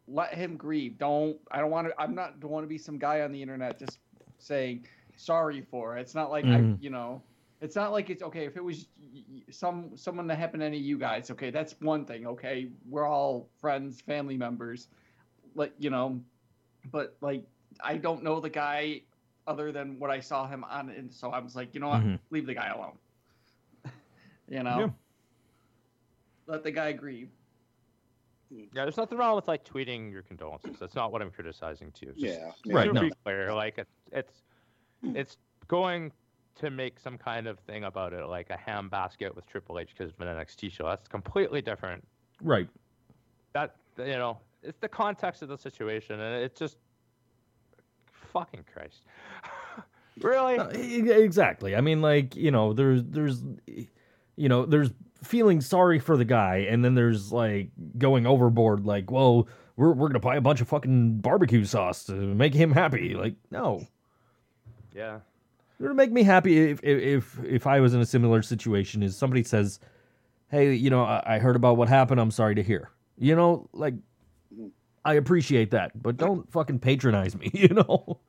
Let him grieve. Don't. I don't want to. I'm not. Don't want to be some guy on the internet just saying sorry for it. It's not like I. Mhm. You know. It's not like it's okay if it was y- y- some someone that happened to any of you guys. Okay, that's one thing. Okay, we're all friends, family members, like you know, but like I don't know the guy other than what I saw him on, and so I was like, you know what, Mhm. leave the guy alone. you know, Yeah. let the guy grieve. Yeah, there's nothing wrong with like tweeting your condolences. That's not what I'm criticizing too. Just Yeah. Right, To no. be clear, like it's it's it's going to make some kind of thing about it, like a ham basket with Triple H because of an NXT show. That's completely different. Right. That you know, it's the context of the situation, and it's just fucking Christ. really? E- exactly. I mean, like you know, there's there's you know there's feeling sorry for the guy, and then there's like going overboard. Like, well, we're we're gonna buy a bunch of fucking barbecue sauce to make him happy. Like, no, Yeah. It would make me happy if if if, if I was in a similar situation. Is somebody says, "Hey, you know, I, I heard about what happened. I'm sorry to hear." You know, like. I appreciate that, but don't fucking patronize me, you know?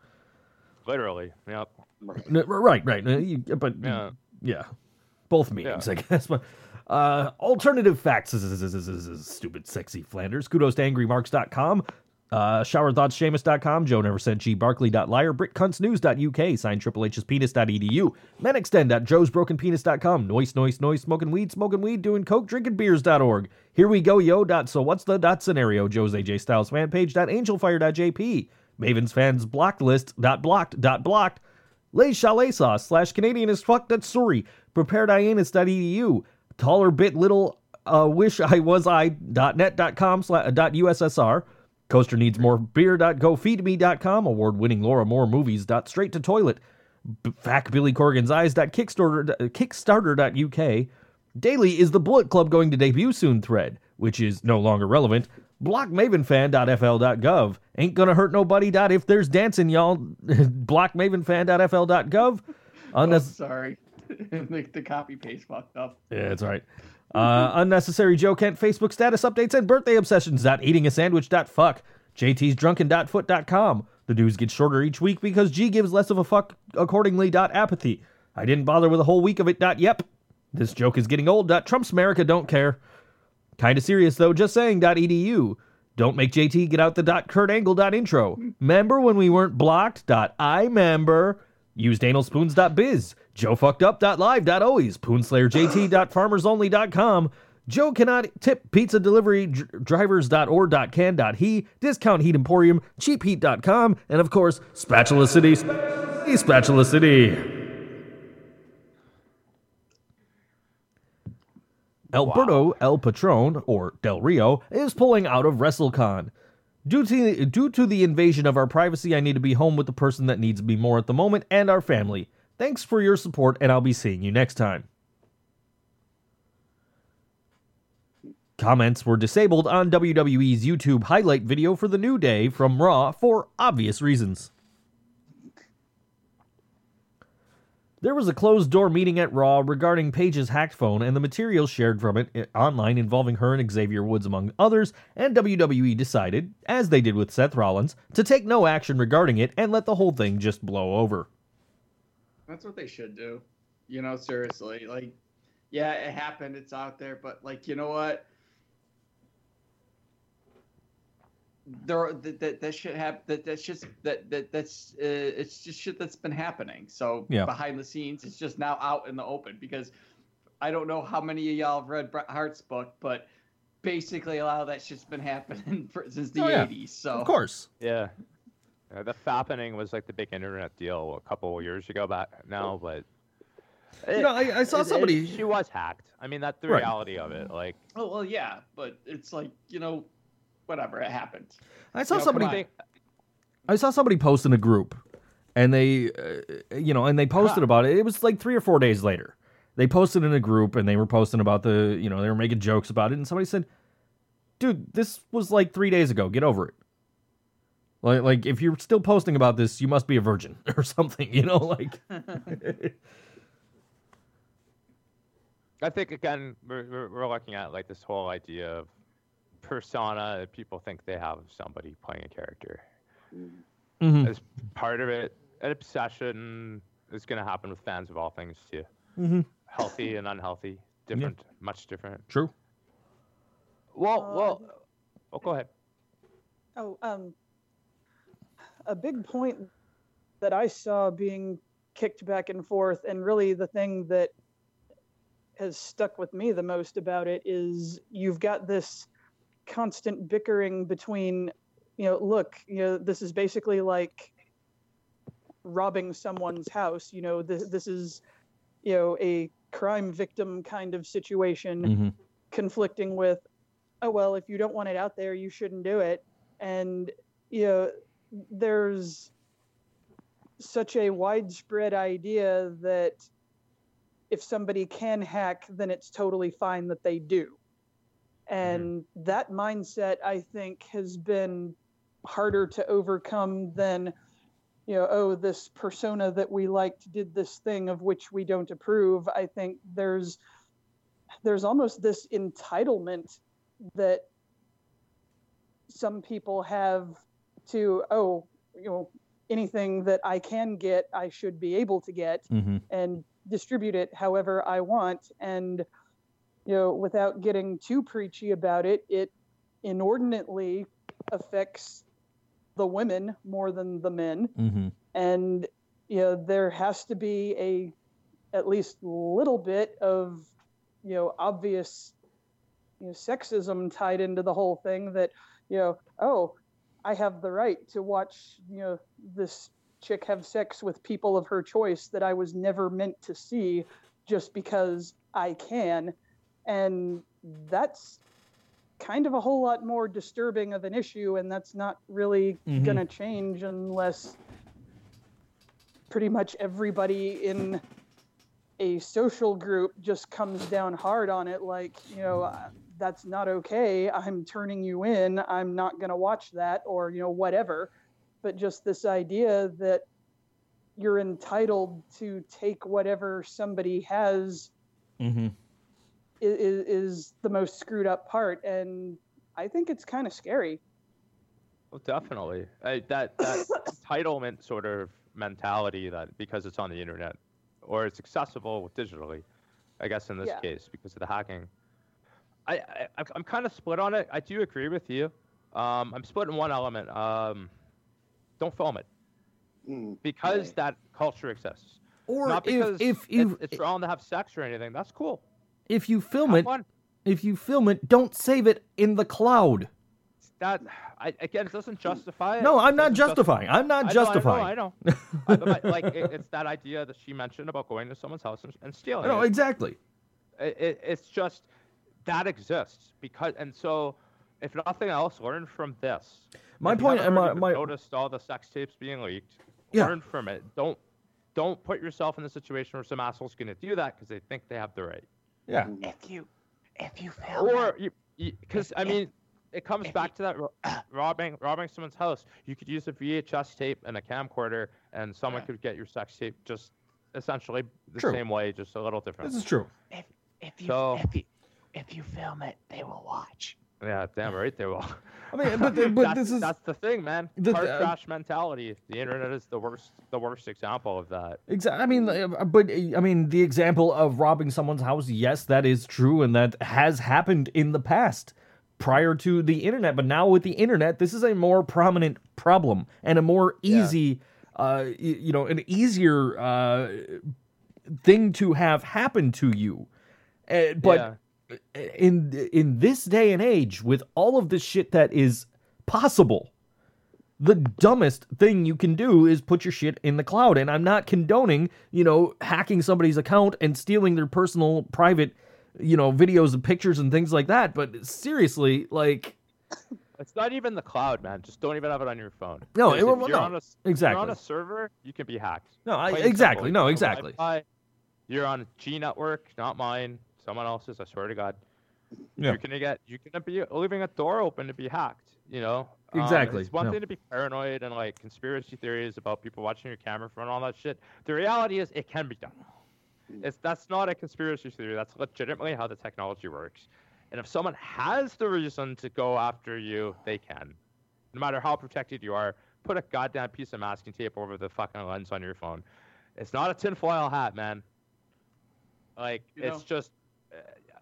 Literally. Yep. Right. Right, But Yeah. yeah, both meanings, I guess. But uh, alternative facts is, is, is, is, is, is stupid, sexy Flanders. Kudos to angrymarks.com. Uh, showerthoughtsseamus.com, Joe never sent G Barkley.liar, BritCuntsNews.uk, signed Triple H's penis.edu, menextend.joesbrokenpenis.com, noise, noise, noise, smoking weed, smoking weed, doing coke, drinking beers.org. Here we go, yo. Dot, so what's the dot scenario? Joe's AJ Styles fan page. Dot angelfire.jp, Maven's fans blocked list. Dot blocked. Dot blocked. Lay's Chalet Sauce slash Canadian as fuck that's sorry. PreparedIanus.edu. Taller bit little uh, wish I was I dot net dot com slash dot USSR. Coaster needs more beer dot gofeedme.com. Award winning Laura Moore movies dot straight to toilet. B- Fact Billy Corgan's eyes dot Kickstarter Kickstarter dot UK. Daily is the Bullet Club going to debut soon thread, which is no longer relevant. BlockMavenFan.fl.gov. Ain't gonna hurt nobody. If there's dancing, y'all. BlockMavenFan.fl.gov. Oh, sorry, the, the copy paste fucked up. yeah, it's right. Uh, unnecessary Joe Kent Facebook status updates and birthday obsessions. Dot eating a sandwich. Dot fuck. JT's drunken. Dot foot. Dot com. The news gets shorter each week because G gives less of a fuck accordingly. Dot apathy. I didn't bother with a whole week of it. Dot yep. This joke is getting old. Dot Trump's America don't care. Kinda serious though. Just saying. Dot edu. Don't make JT get out the dot Kurt Angle dot intro. Member when we weren't blocked. Dot I member. Used analspoons.biz. Joe fucked. Dot live. Dot always. Poonslayer JT. Farmersonly. Com. Joe cannot tip pizza delivery dr- drivers. Dot or. Dot can. Dot he. Discount heat emporium. Cheapheat.com. And of course, Spatula City. Sp- Spatula City. Alberto El Patron, or Del Rio, is pulling out of WrestleCon. Due to, due to the invasion of our privacy, I need to be home with the person that needs me more at the moment and our family. Thanks for your support, and I'll be seeing you next time. Comments were disabled on WWE's YouTube highlight video for the New Day from Raw for obvious reasons. There was a closed door meeting at Raw regarding Paige's hacked phone and the material shared from it eh, online involving her and Xavier Woods, among others, and WWE decided, as they did with Seth Rollins, to take no action regarding it and let the whole thing just blow over. That's what they should do. You know, seriously, like, yeah, it happened. It's out there, but like, you know what? There, that, that, that shit hap- that that's just that that that's uh, it's just shit that's been happening. So Yeah. behind the scenes, it's just now out in the open because I don't know how many of y'all have read Bret Hart's book, but basically a lot of that shit's been happening for, since the Oh, yeah. '80s. So Of course. Yeah. Uh, the fappening was like the big internet deal a couple of years ago back now, but You know, I, I saw it- it- somebody. she was hacked. I mean, that's the Right. reality of it. Like, Oh well, yeah, but it's like you know, whatever, it happened. I saw You know, somebody. I saw somebody post in a group, and they, uh, you know, and they posted about it. It was like three or four days later. They posted in a group, and they were posting about the, you know, they were making jokes about it, and somebody said, "Dude, this was like three days ago. Get over it." Like, like if you're still posting about this, you must be a virgin or something. You know, like. I think again, we're, we're, we're looking at like this whole idea of persona. That people think they have somebody playing a character. Mhm. As part of it, an obsession is going to happen with fans of all things too. Mhm. Healthy and unhealthy, different, much different. True. Well, Uh, well, oh, go ahead. Oh, um, a big point that I saw being kicked back and forth, and really the thing that has stuck with me the most about it is you've got this constant bickering between, you know, look, you know, this is basically like robbing someone's house. You know, this this is, you know, a crime victim kind of situation hmm conflicting with, oh well, if you don't want it out there, you shouldn't do it. And you know, there's such a widespread idea that if somebody can hack, then it's totally fine that they do. And mm-hmm. that mindset, I think, has been harder to overcome than, you know, oh, this persona that we liked did this thing of which we don't approve. I think there's there's almost this entitlement that some people have to oh you know anything that i can get i should be able to get hmm and distribute it however i want. And you know without getting too preachy about it it inordinately affects the women more than the men. Hmm and you know there has to be a at least little bit of you know obvious you know sexism tied into the whole thing that you know oh i have the right to watch you know this chick have sex with people of her choice that i was never meant to see just because i can and that's kind of a whole lot more disturbing of an issue and that's not really Mhm. going to change unless pretty much everybody in a social group just comes down hard on it like you know uh, that's not okay i'm turning you in i'm not going to watch that or you know whatever but just this idea that you're entitled to take whatever somebody has hmm is, is the most screwed up part and i think it's kind of scary Well, definitely. I, that that entitlement sort of mentality that because it's on the internet or it's accessible digitally, I guess in this Yeah. case because of the hacking. I, I I'm- I'm kind of split on it. I do agree with you. Um, I'm split in one element. Um, don't film it Mm. because Right. that culture exists. Or Not if because if it- you it's wrong to have sex or anything. That's cool. if you film Have it, fun. if you film it, don't save it in the cloud. That I, again, it doesn't justify it. No, I'm not Doesn't justify- justifying. I'm not I know, justifying. I know, I know. I- like it, it's that idea that she mentioned about going to someone's house and, and stealing. No, it. exactly. It, it, it's just that exists because, and so if nothing else, learn from this. My If you point- haven't my- my- noticed all the sex tapes being leaked. Yeah. Learn from it. Don't don't put yourself in the situation where some asshole's going to do that because they think they have the right. Yeah. If you, if you film Or you, because I if- mean, it comes if back to that ro- robbing robbing someone's house. You could use a VHS tape and a camcorder, and someone could get your sex tape just essentially the True. same way, just a little different. This is true. if if you So- if you if you film it, they will watch. Yeah, damn right they will. I mean, but but that's, this is that's the thing, man. the- Car uh, crash mentality. The internet is the worst the worst example of that. Exactly. I mean, uh, but I mean, the example of robbing someone's house, yes, that is true, and that has happened in the past prior to the internet. But now with the internet, this is a more prominent problem and a more Yeah. easy, uh, you know, an easier uh, thing to have happen to you. Uh, but Yeah. In in this day and age, with all of this shit that is possible, the dumbest thing you can do is put your shit in the cloud. And I'm not condoning, you know, hacking somebody's account and stealing their personal, private, you know, videos and pictures and things like that. But seriously, like, It's not even the cloud, man. Just don't even have it on your phone. No, it- well, you're no, on a, You're on exactly. a server, you can be hacked. no, I, exactly, simple. no, exactly. You're on G network, not mine. Someone else's. I swear to God. Yeah. You're gonna get. You're gonna be leaving a door open to be hacked. You know. Um, Exactly, it's one no. thing to be paranoid and like conspiracy theories about people watching your camera phone and all that shit. The reality is, it can be done. It's that's not a conspiracy theory. That's legitimately how the technology works. And if someone has the reason to go after you, they can. No matter how protected you are, put a goddamn piece of masking tape over the fucking lens on your phone. It's not a tinfoil hat, man. Like You it's know? just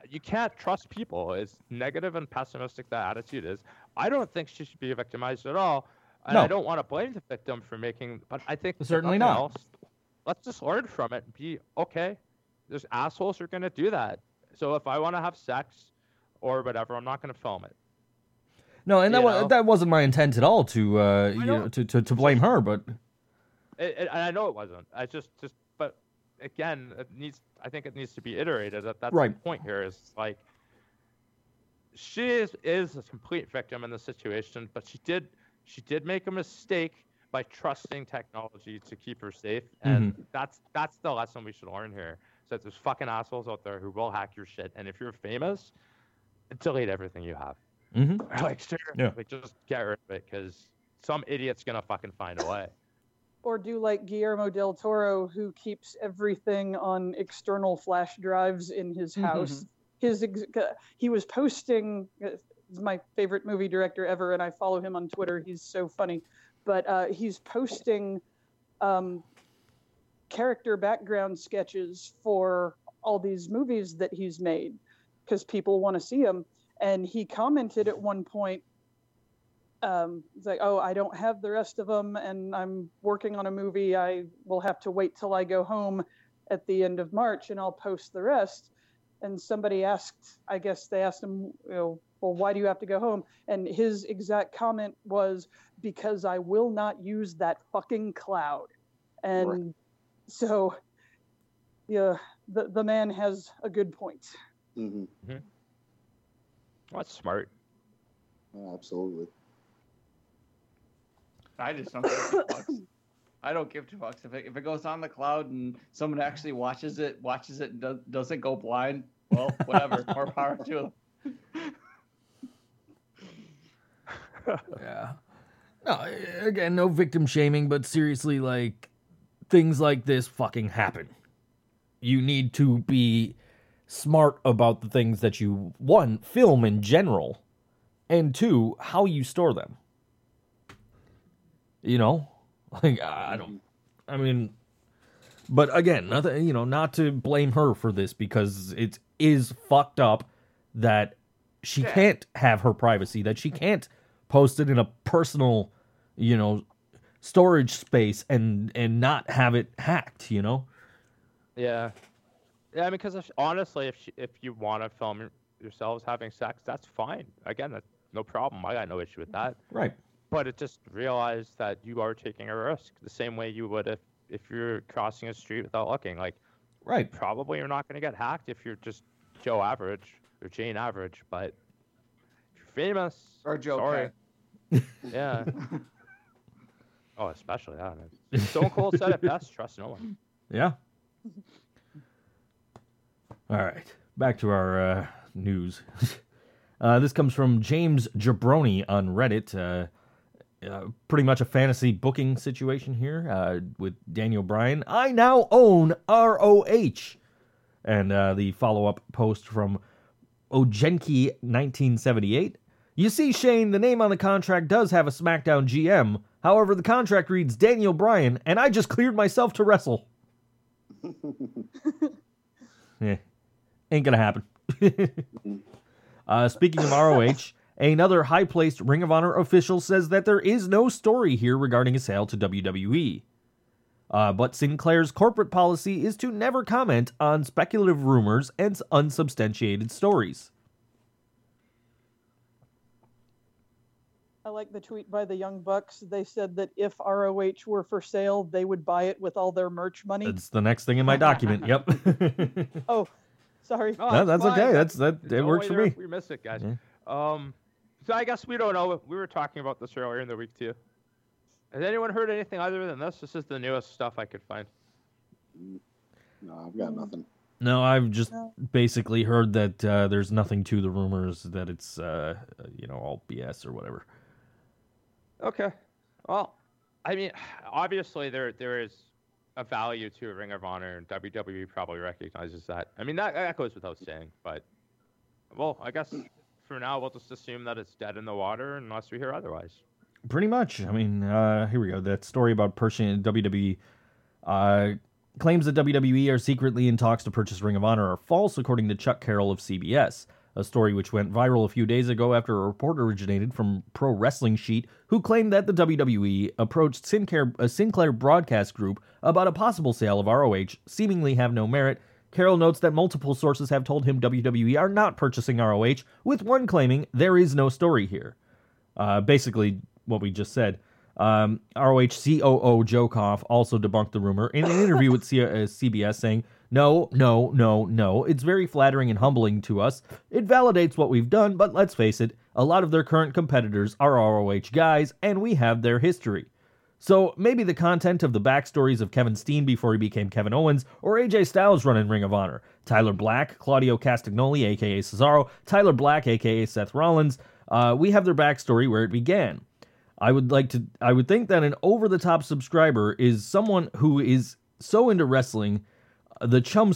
you can't trust people. As negative and pessimistic that attitude is, I don't think she should be victimized at all. And I don't want to blame the victim for making, but I think Certainly not. Else, let's just learn from it and be okay. There's assholes who are gonna do that. So if I want to have sex or whatever, I'm not gonna film it. No, and that was, that wasn't my intent at all to uh, you know. to, to to blame her, but It, it, and I know it wasn't. I just, just, again, it needs. I think it needs to be iterated. That that's Right. the point here. Is like she is is a complete victim in the situation, but she did she did make a mistake by trusting technology to keep her safe, and that's that's the lesson we should learn here. That there's fucking assholes out there who will hack your shit, and if you're famous, delete everything you have. Mhm. Like seriously, just get rid of it because some idiot's gonna fucking find a way. Or do like Guillermo del Toro, who keeps everything on external flash drives in his house. His ex- uh, he was posting. uh, He's my favorite movie director ever, and I follow him on Twitter. He's so funny, but uh, he's posting um, character background sketches for all these movies that he's made because people want to see them. And he commented at one point um, it's like, oh, I don't have the rest of them, and I'm working on a movie. I will have to wait till I go home at the end of March, and I'll post the rest. And somebody asked, I guess they asked him, you know, well, why do you have to go home? And his exact comment was, because I will not use that fucking cloud. And so, yeah, the the man has a good point. hmm Well, that's smart. absolutely. I just don't give two fucks. I don't give two fucks if it, if it goes on the cloud and someone actually watches it, watches it, and does, doesn't go blind. Well, whatever. More power to them. Yeah. No, again, no victim shaming, but seriously, like things like this fucking happen. You need to be smart about the things that you one film in general, and two how you store them. You know, like I don't. I mean, but again, nothing. You know, not to blame her for this because it is fucked up that she can't have her privacy. That she can't post it in a personal, you know, storage space and and not have it hacked. You know. Yeah. Yeah, I mean, because if, honestly, if she, if you want to film yourselves having sex, that's fine. Again, that's no problem. I got no issue with that. Right. But it just realize that you are taking a risk the same way you would if if you're crossing a street without looking. Like, Right. probably you're not going to get hacked if you're just Joe Average or Jane Average. But if you're famous Or Joe sorry. K. Yeah. oh, especially that. man. Stone Cold said it best. Trust no one. Yeah. All right. Back to our uh, news. uh, this comes from James Jabroni on Reddit. Uh, uh, pretty much a fantasy booking situation here uh, with Daniel Bryan. I now own ROH. And uh, the follow up post from Ojenki1978. You see, Shane, the name on the contract does have a SmackDown GM. However, the contract reads Daniel Bryan, and I just cleared myself to wrestle. yeah, ain't gonna happen. uh, speaking of ROH, another high placed Ring of Honor official says that there is no story here regarding a sale to WWE. Uh, but Sinclair's corporate policy is to never comment on speculative rumors and unsubstantiated stories. I like the tweet by the Young Bucks. They said that if ROH were for sale, they would buy it with all their merch money. That's the next thing in my document. Yep. Oh, sorry. No, No, that's fine. okay. That's- that- it no works for me. We missed it, guys. Yeah. Um, so I guess we don't know. We were talking about this earlier in the week too. Has anyone heard anything other than this? This is the newest stuff I could find. No, I've got nothing. No, I've just No. basically heard that uh, there's nothing to the rumors that it's uh, you know all BS or whatever. Okay. Well, I mean, obviously there there is a value to Ring of Honor, and WWE probably recognizes that. I mean, that, that goes without saying. But well, I guess for now we'll just assume that it's dead in the water unless we hear otherwise. Pretty much. I mean, uh, here we go. That story about purchasing WWE uh, claims that WWE are secretly in talks to purchase Ring of Honor are false, according to Chuck Carroll of CBS. A story which went viral a few days ago after a report originated from Pro Wrestling Sheet, who claimed that the WWE approached Sinclair, a Sinclair broadcast group about a possible sale of ROH, seemingly have no merit. Carroll notes that multiple sources have told him WWE are not purchasing ROH, with one claiming there is no story here. Uh, basically, what we just said. Um, ROH COO Joe Koff also debunked the rumor in an interview with C- uh, CBS, saying, No, no, no, no. It's very flattering and humbling to us. It validates what we've done, but let's face it, a lot of their current competitors are ROH guys, and we have their history. So maybe the content of the backstories of Kevin Steen before he became Kevin Owens, or AJ Styles running Ring of Honor, Tyler Black, Claudio Castagnoli, aka Cesaro, Tyler Black, aka Seth Rollins, uh, we have their backstory where it began. I would like to. I would think that an over-the-top subscriber is someone who is so into wrestling. uh, The chum,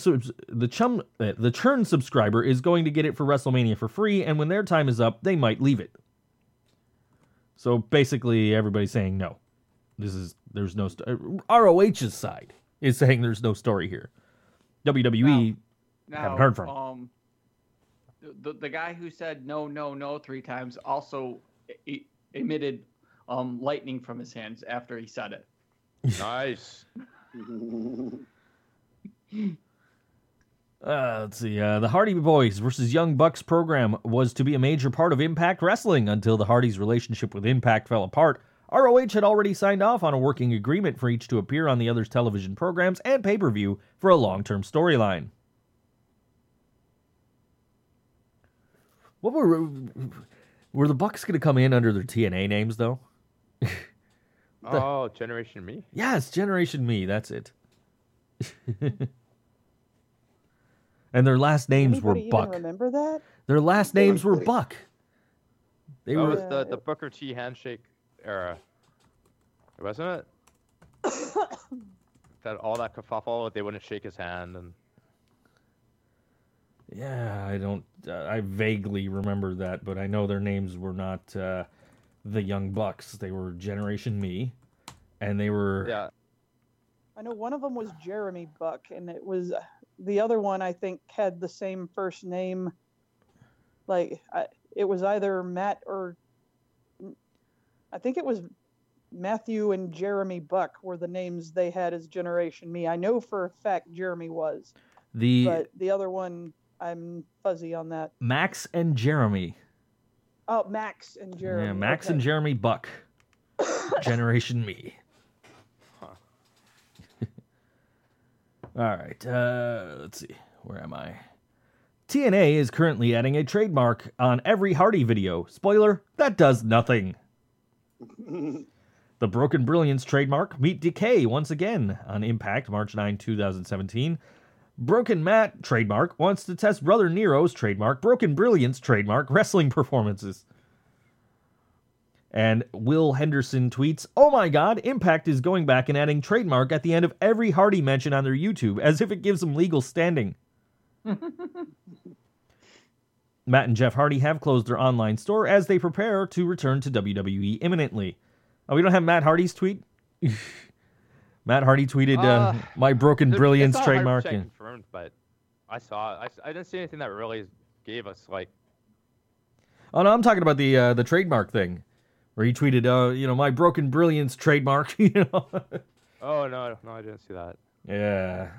the chum, uh, the churn subscriber is going to get it for WrestleMania for free, and when their time is up, they might leave it. So basically, everybody's saying no. This is there's no st- uh, ROH's side is saying there's no story here. WWE Now, Haven't heard from. Um, the, the guy who said no, no, no three times also e- emitted um, lightning from his hands after he said it. Nice. Uh, let's see. Uh, the Hardy Boys versus Young Bucks program was to be a major part of Impact Wrestling until the Hardys' relationship with Impact fell apart. ROH had already signed off on a working agreement for each to appear on the other's television programs and pay per view for a long term storyline. What were were the Bucks going to come in under their TNA names though? Oh, Generation Me. Yes, Generation Me. That's it. and their last names Anybody were even Buck. remember that? Their last names were Buck. They That were was the, the Booker T handshake era, wasn't it? that all that kerfuffle, they wouldn't shake his hand, and Yeah, I don't uh, I vaguely remember that, but I know their names were not uh, the Young Bucks. They were Generation Me and they were yeah, I know one of them was Jeremy Buck, and it was the other one. I think had the same first name. Like I, it was either Matt or I think it was Matthew and Jeremy Buck were the names they had as Generation Me. I know for a fact Jeremy was, the but the other one I'm fuzzy on that. Max and Jeremy. Oh, Max and Jeremy. Yeah, Max and. Jeremy Buck. Generation Me. All right. Uh, let's see. Where am I? TNA is currently adding a trademark on every Hardy video. Spoiler: that does nothing. The Broken Brilliance trademark meet Decay once again on Impact March 9, 2017. Broken Matt trademark wants to test Brother Nero's trademark Broken Brilliance trademark wrestling performances. And Will Henderson tweets, Oh my god, Impact is going back and adding trademark at the end of every Hardy mention on their YouTube, as if it gives them legal standing. Matt and Jeff Hardy have closed their online store as they prepare to return to WWE imminently. Oh, we don't have Matt Hardy's tweet. Matt Hardy tweeted, uh, Uh, "My broken brilliance trademark." confirmed, but I saw. I, I didn't see anything that really gave us like. Oh no, I'm talking about the uh, the trademark thing, where he tweeted, "Uh, you know, my broken brilliance trademark." you know. Oh no, no, I didn't see that. yeah.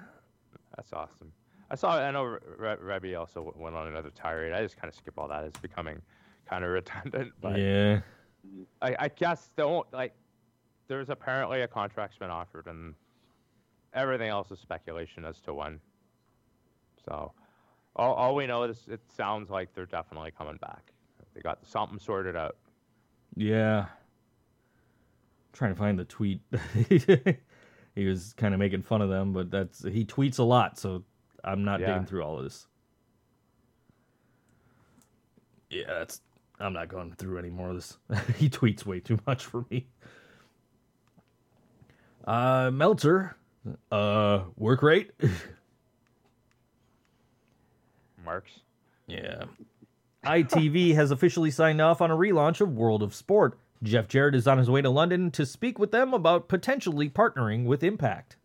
That's awesome. I saw. I know Re- Re- Reby also went on another tirade. I just kind of skip all that. It's becoming kind of redundant. But Yeah. I, I guess don't like. There's apparently a contract's been offered, and everything else is speculation as to when. So, all, all we know is it sounds like they're definitely coming back. They got something sorted out. Yeah. trying to find the tweet. he was kind of making fun of them, but that's he tweets a lot, so I'm not Yeah. digging through all of this. Yeah, that's I'm not going through any more of this. he tweets way too much for me. Uh Meltzer, uh work rate? Marks. Yeah. ITV has officially signed off on a relaunch of World of Sport. Jeff Jarrett is on his way to London to speak with them about potentially partnering with Impact.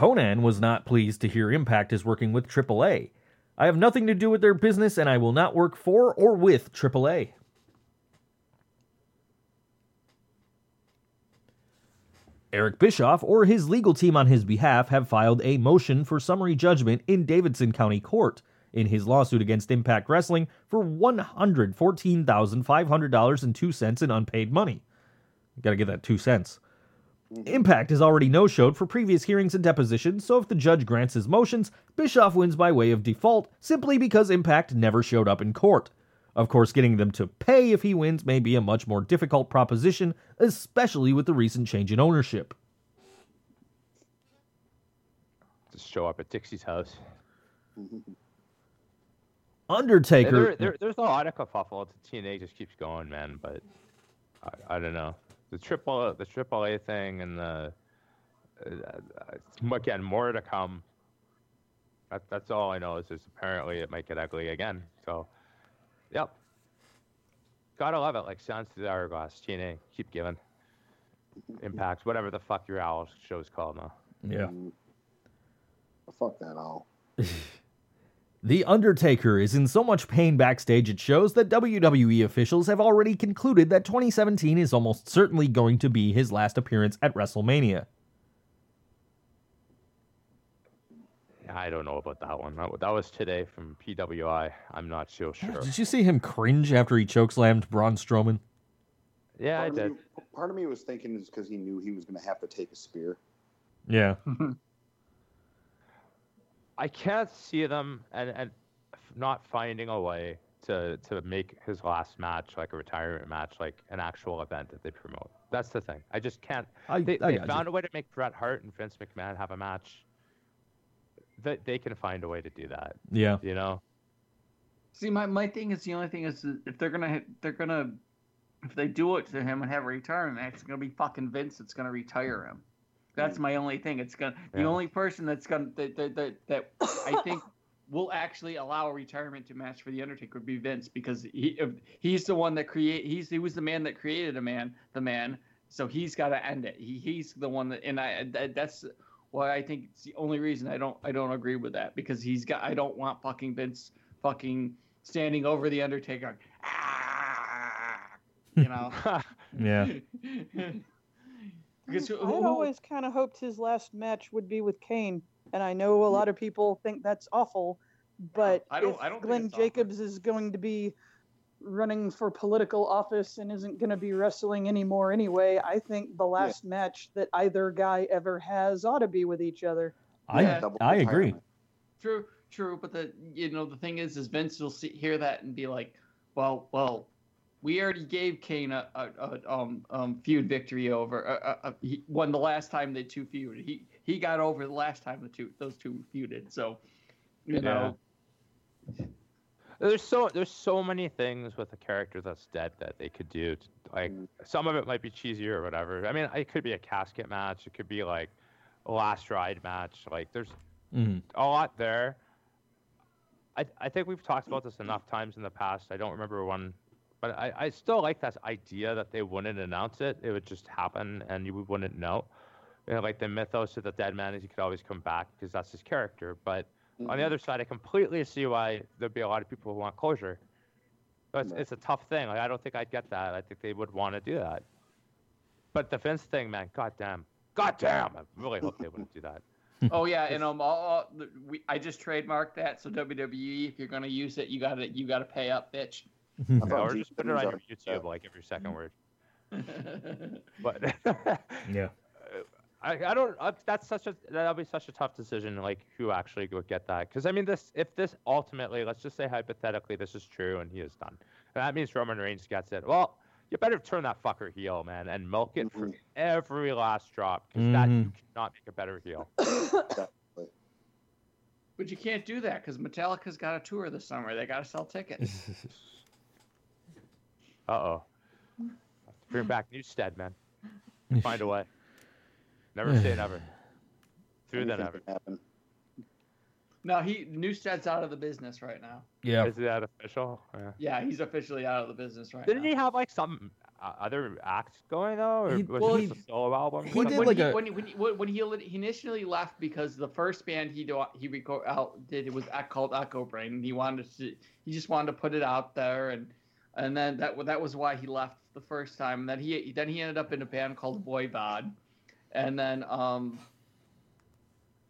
Konnan was not pleased to hear Impact is working with AAA. I have nothing to do with their business and I will not work for or with AAA. Eric Bischoff or his legal team on his behalf have filed a motion for summary judgment in Davidson County Court in his lawsuit against Impact Wrestling for $114,500.02 in unpaid money. Got to get that 2 cents. Impact has already no showed for previous hearings and depositions, so if the judge grants his motions, Bischoff wins by way of default simply because Impact never showed up in court. Of course, getting them to pay if he wins may be a much more difficult proposition, especially with the recent change in ownership. Just show up at Dixie's house. Undertaker. There, there, there's a lot of kerfuffle. TNA just keeps going, man. But I, I don't know. The triple, the AAA thing, and the uh, uh, again more to come. That, that's all I know is just apparently it might get ugly again. So, yep. Gotta love it. Like sounds to the hourglass. TNA, keep giving. Impact, whatever the fuck your owl show's called now. Yeah. Fuck that all. The Undertaker is in so much pain backstage it shows that WWE officials have already concluded that 2017 is almost certainly going to be his last appearance at WrestleMania. I don't know about that one. That, was today from PWI. I'm not so sure. Did you see him cringe after he chokeslammed Braun Strowman? Yeah, I part did. Of me, part of me was thinking is because he knew he was going to have to take a spear. Yeah. I can't see them and and not finding a way to to make his last match like a retirement match, like an actual event that they promote. That's the thing. I just can't. I, They, I they got found you. a way to make Bret Hart and Vince McMahon have a match. They they can find a way to do that. Yeah. You know. See, my, my thing is the only thing is if they're gonna they're gonna if they do it to him and have a retirement match, it's gonna be fucking Vince that's gonna retire him. That's my only thing. It's gonna the only person that's gonna that that, that, that I think will actually allow a retirement to match for the Undertaker would be Vince because he he's the one that create he's he was the man that created a man the man so he's got to end it. He he's the one that and I that, that's why I think it's the only reason I don't I don't agree with that because he's got I don't want fucking Vince fucking standing over the Undertaker. Ah, you know. Yeah. because who, I who, had always kind of hoped his last match would be with Kane, and I know a lot of people think that's awful, but I don't- if I don't think Glenn it's awful. Jacobs is going to be running for political office and isn't going to be wrestling anymore anyway, I think the last match that either guy ever has ought to be with each other. I Yeah. I agree. True, true, but the you know the thing is, is Vince will see, hear that and be like, well, well, we already gave Kane a, a, a um, um feud victory over. Uh, uh, uh, he won the last time the two feuded. He he got over the last time the two those two feuded. So, you know, There's so there's so many things with a character that's dead that they could do. t- Like some of it might be cheesy or whatever. I mean, it could be a casket match. It could be like a last ride match. Like there's Mhm. a lot there. I I think we've talked about this enough times in the past. I don't remember one, but I, I still like that idea that they wouldn't announce it. It would just happen and you wouldn't know. You know, like the mythos of the dead man is he could always come back because that's his character. But on the other side, I completely see why there'd be a lot of people who want closure. But it's, Right. it's a tough thing. Like I don't think I'd get that. I think they would want to do that. But the Vince thing, man, goddamn, goddamn, I really hope they wouldn't do that. Oh yeah, and um, all, all, we, I just trademarked that. So WWE, if you're gonna use it, you gotta you gotta pay up, bitch. I Yeah, or just put it on your already- YouTube, like every second word. But Yeah. I, I don't. Uh, that's such a that'll be such a tough decision. Like who actually would get that? Because I mean, this if this ultimately, let's just say hypothetically, this is true and he is done, and that means Roman Reigns gets it. Well, you better turn that fucker heel, man, and milk it for Mhm. every last drop. Because that you cannot make a better heel. But you can't do that because Metallica's got a tour this summer. They gotta sell tickets. Uh oh. Bring back Newsted, man. Find a way. Never say never. Through the Anything never. happen. no, he Newsted's out of the business right now. Yeah. Is that official? Yeah. Yeah, he's officially out of the business right Didn't now. he have like some uh, other acts going though, or He- was well, it just a solo album? he when, did when like he, a- when, he, when, he, when he when he initially left because the first band he do, he record out did it was ec- called Echo Brain and he wanted to he just wanted to put it out there and and then that that was why he left the first time. And then he then he ended up in a band called Voivod. And then um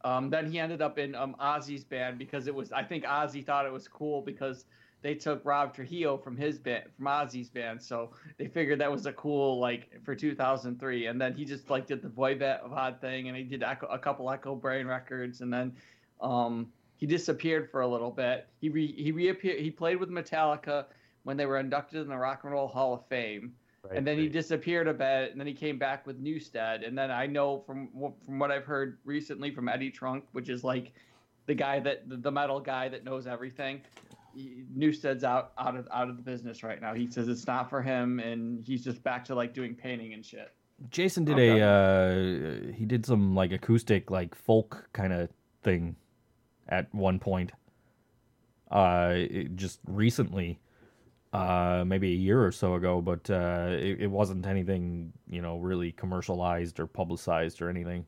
um then he ended up in um Ozzy's band because it was I think Ozzy thought it was cool because they took Rob Trujillo from his band from Ozzy's band. So they figured that was a cool like for 2003 and then he just like did the Voivod thing and he did echo, a couple Echo Brain records. And then um he disappeared for a little bit. He re, he reappeared he played with Metallica when they were inducted in the Rock and Roll Hall of Fame Right, and then he disappeared a bit, and then he came back with Newsted. And then I know from from what I've heard recently from Eddie Trunk, which is like the guy that the- the metal guy that knows everything. Newsted's out out of out of the business right now. He says it's not for him, and he's just back to like doing painting and shit. Jason did a uh, he did some like acoustic like folk kind of thing at one point. Uh, just recently, uh, maybe a year or so ago, but uh, it, it wasn't anything you know really commercialized or publicized or anything.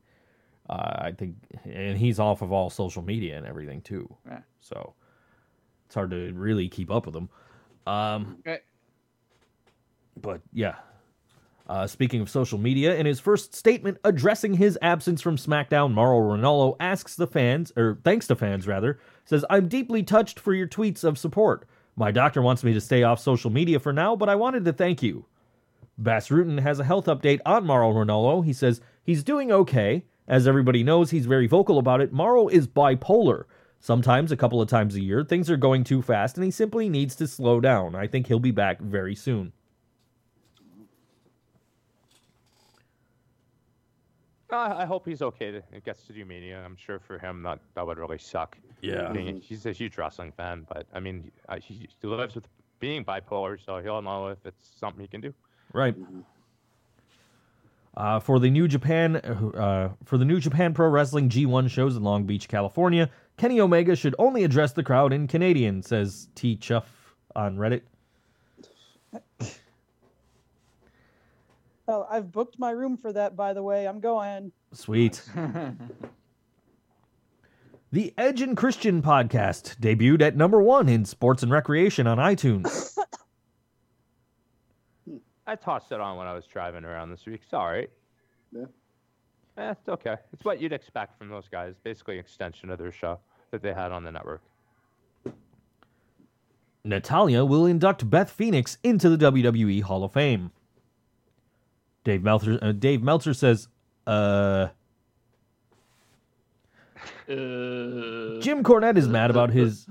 Uh, I think, and he's off of all social media and everything too. Right. So it's hard to really keep up with him. Um, but yeah. Uh, speaking of social media, in his first statement addressing his absence from SmackDown, Mauro Ranallo asks the fans, or thanks to fans rather, says, I'm deeply touched for your tweets of support. My doctor wants me to stay off social media for now, but I wanted to thank you. Bas Rutten has a health update on Mauro Ranallo. He says, he's doing okay. As everybody knows, he's very vocal about it. Mauro is bipolar. Sometimes, a couple of times a year, things are going too fast and he simply needs to slow down. I think he'll be back very soon. Uh, I hope he's okay. To, it gets to do media. I'm sure for him that that would really suck. Yeah. Being- he's a huge wrestling fan, but I mean, uh, he, he lives with being bipolar, so he'll know if it's something he can do. Right. Uh, for the New Japan, uh, for the New Japan Pro Wrestling G1 shows in Long Beach, California, Kenny Omega should only address the crowd in Canadian, says T Chuff on Reddit. Oh, I've booked my room for that, by the way. I'm going. Sweet. The Edge and Christian podcast debuted at number one in sports and recreation on iTunes. I tossed it on when I was driving around this week. It's all right. Yeah. Eh, it's okay. It's what you'd expect from those guys. Basically, an extension of their show that they had on the network. Natalya will induct Beth Phoenix into the WWE Hall of Fame. Dave Meltzer, uh, Dave Meltzer says, uh, Uh, Jim Cornette is mad about his.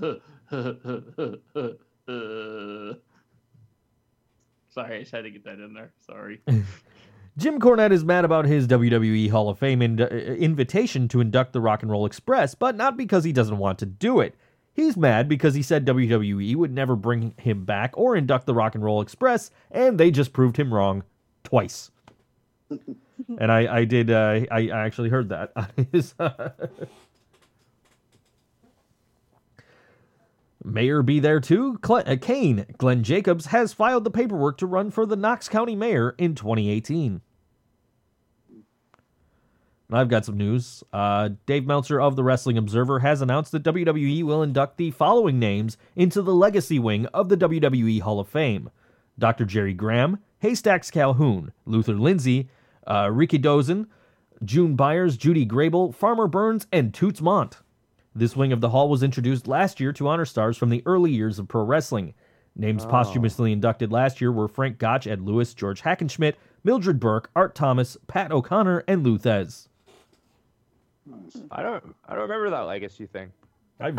Sorry, I just had to get that in there. Sorry. Jim Cornette is mad about his WWE Hall of Fame ind- uh, invitation to induct the Rock and Roll Express, but not because he doesn't want to do it. He's mad because he said WWE would never bring him back or induct the Rock and Roll Express, and they just proved him wrong twice. And I, I did. Uh, I, I actually heard that. Mayor be there too. Uh, Kane Glenn Jacobs has filed the paperwork to run for the Knox County mayor in 2018. And I've got some news. Uh, Dave Meltzer of the Wrestling Observer has announced that WWE will induct the following names into the legacy wing of the WWE Hall of Fame Dr. Jerry Graham, Haystacks Calhoun, Luther Lindsay, uh, Rikidozan, June Byers, Judy Grable, Farmer Burns, and Toots Mondt. This wing of the hall was introduced last year to honor stars from the early years of pro wrestling. Names posthumously inducted last year were Frank Gotch, Ed Lewis, George Hackenschmidt, Mildred Burke, Art Thomas, Pat O'Connor, and Lou Thesz. I don't. I don't remember that legacy thing. I,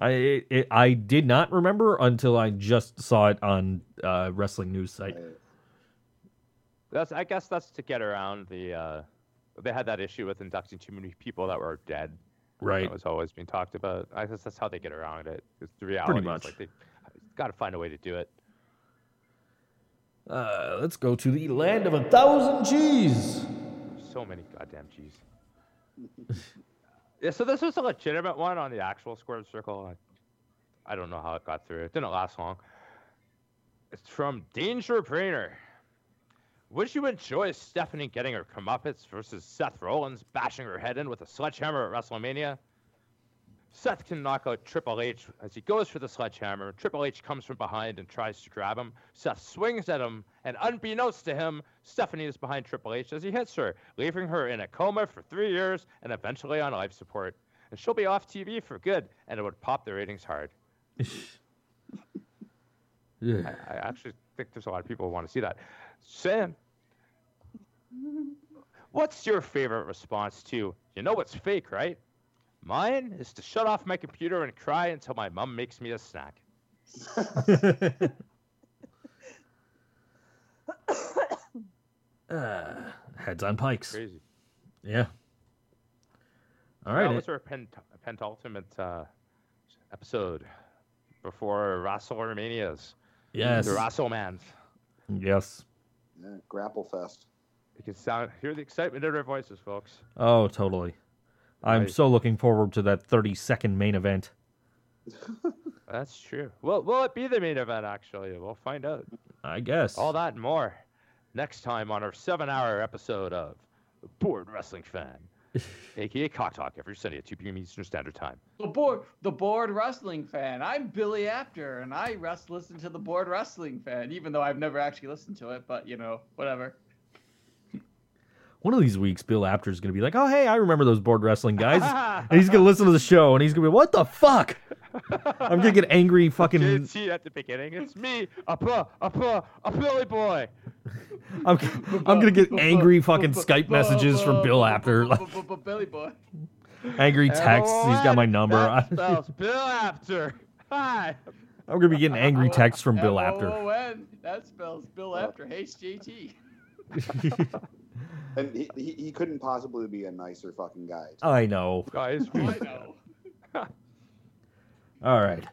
I, it, I did not remember until I just saw it on uh, wrestling news site. That's. I guess that's to get around the. Uh, they had that issue with inducting too many people that were dead. Right. That was always being talked about. I guess that's how they get around it. 'cause the reality much. is like they got to find a way to do it. Uh, let's go to the land of a thousand G's. So many goddamn G's. yeah. So this was a legitimate one on the actual squared circle. I, I don't know how it got through. It didn't last long. It's from Danger Brainer. Would you enjoy Stephanie getting her comeuppance versus Seth Rollins bashing her head in with a sledgehammer at WrestleMania? Seth can knock out Triple H as he goes for the sledgehammer. Triple H comes from behind and tries to grab him. Seth swings at him, and unbeknownst to him, Stephanie is behind Triple H as he hits her, leaving her in a coma for three years and eventually on life support. And she'll be off TV for good, and it would pop the ratings hard. Yeah. I, I actually think there's a lot of people who want to see that. Sam, what's your favorite response to, you know what's fake, right? Mine is to shut off my computer and cry until my mom makes me a snack. uh, heads on pikes. Crazy. Yeah. All That was our pen, penultimate uh, episode before WrestleManias. Yes. The WrestleMans. Yes. Yeah, Grapple Fest. You can sound hear the excitement in our voices, folks. Oh, totally. I'm Right. so looking forward to that 30 second main event. That's true. Will Will it be the main event? Actually, we'll find out. I guess. All that and more next time on our seven-hour episode of Bored Wrestling Fan, aka Cock Talk, every Sunday at 2 p.m. Eastern Standard Time. The bored, the bored wrestling fan. I'm Billy Apter, and I rest listen to the bored wrestling fan, even though I've never actually listened to it. But you know, whatever. One of these weeks, Bill Apter's going to be like, oh, hey, I remember those bored wrestling guys. and he's going to listen to the show and he's going to be, what the fuck? I'm going to get angry fucking. JT at the beginning. It's me, a pu- a pu- a Billy boy. I'm, I'm going to get angry fucking Skype messages from Bill Apter. Billy boy. Angry texts. He's got my number. That spells Bill Apter. Hi. I'm going to be getting angry texts from Bill Apter. M-O-O-N. That spells Bill Apter hates JT. And he, he, he couldn't possibly be a nicer fucking guy. I know. Guys, I know. All right.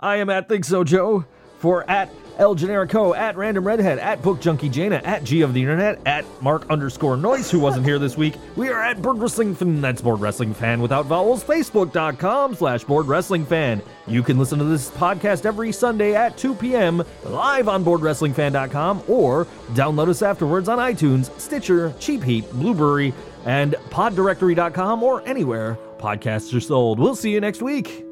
I am at Think So Joe for at El Generico, at Random Redhead, at Book Junkie Jana, at G of the Internet, at Mark underscore Noise, who wasn't here this week. We are at Bored Wrestling Fan, that's Bored Wrestling Fan without vowels, Facebook.com slash Bored Wrestling Fan. You can listen to this podcast every Sunday at 2 p.m. live on BoredWrestlingFan.com or download us afterwards on iTunes, Stitcher, Cheap Heat, Blubrry, and PodDirectory.com or anywhere podcasts are sold. We'll see you next week.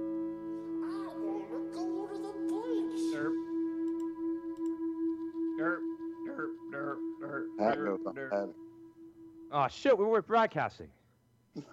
Derp. Pat Derp. goes on oh shit, we were broadcasting.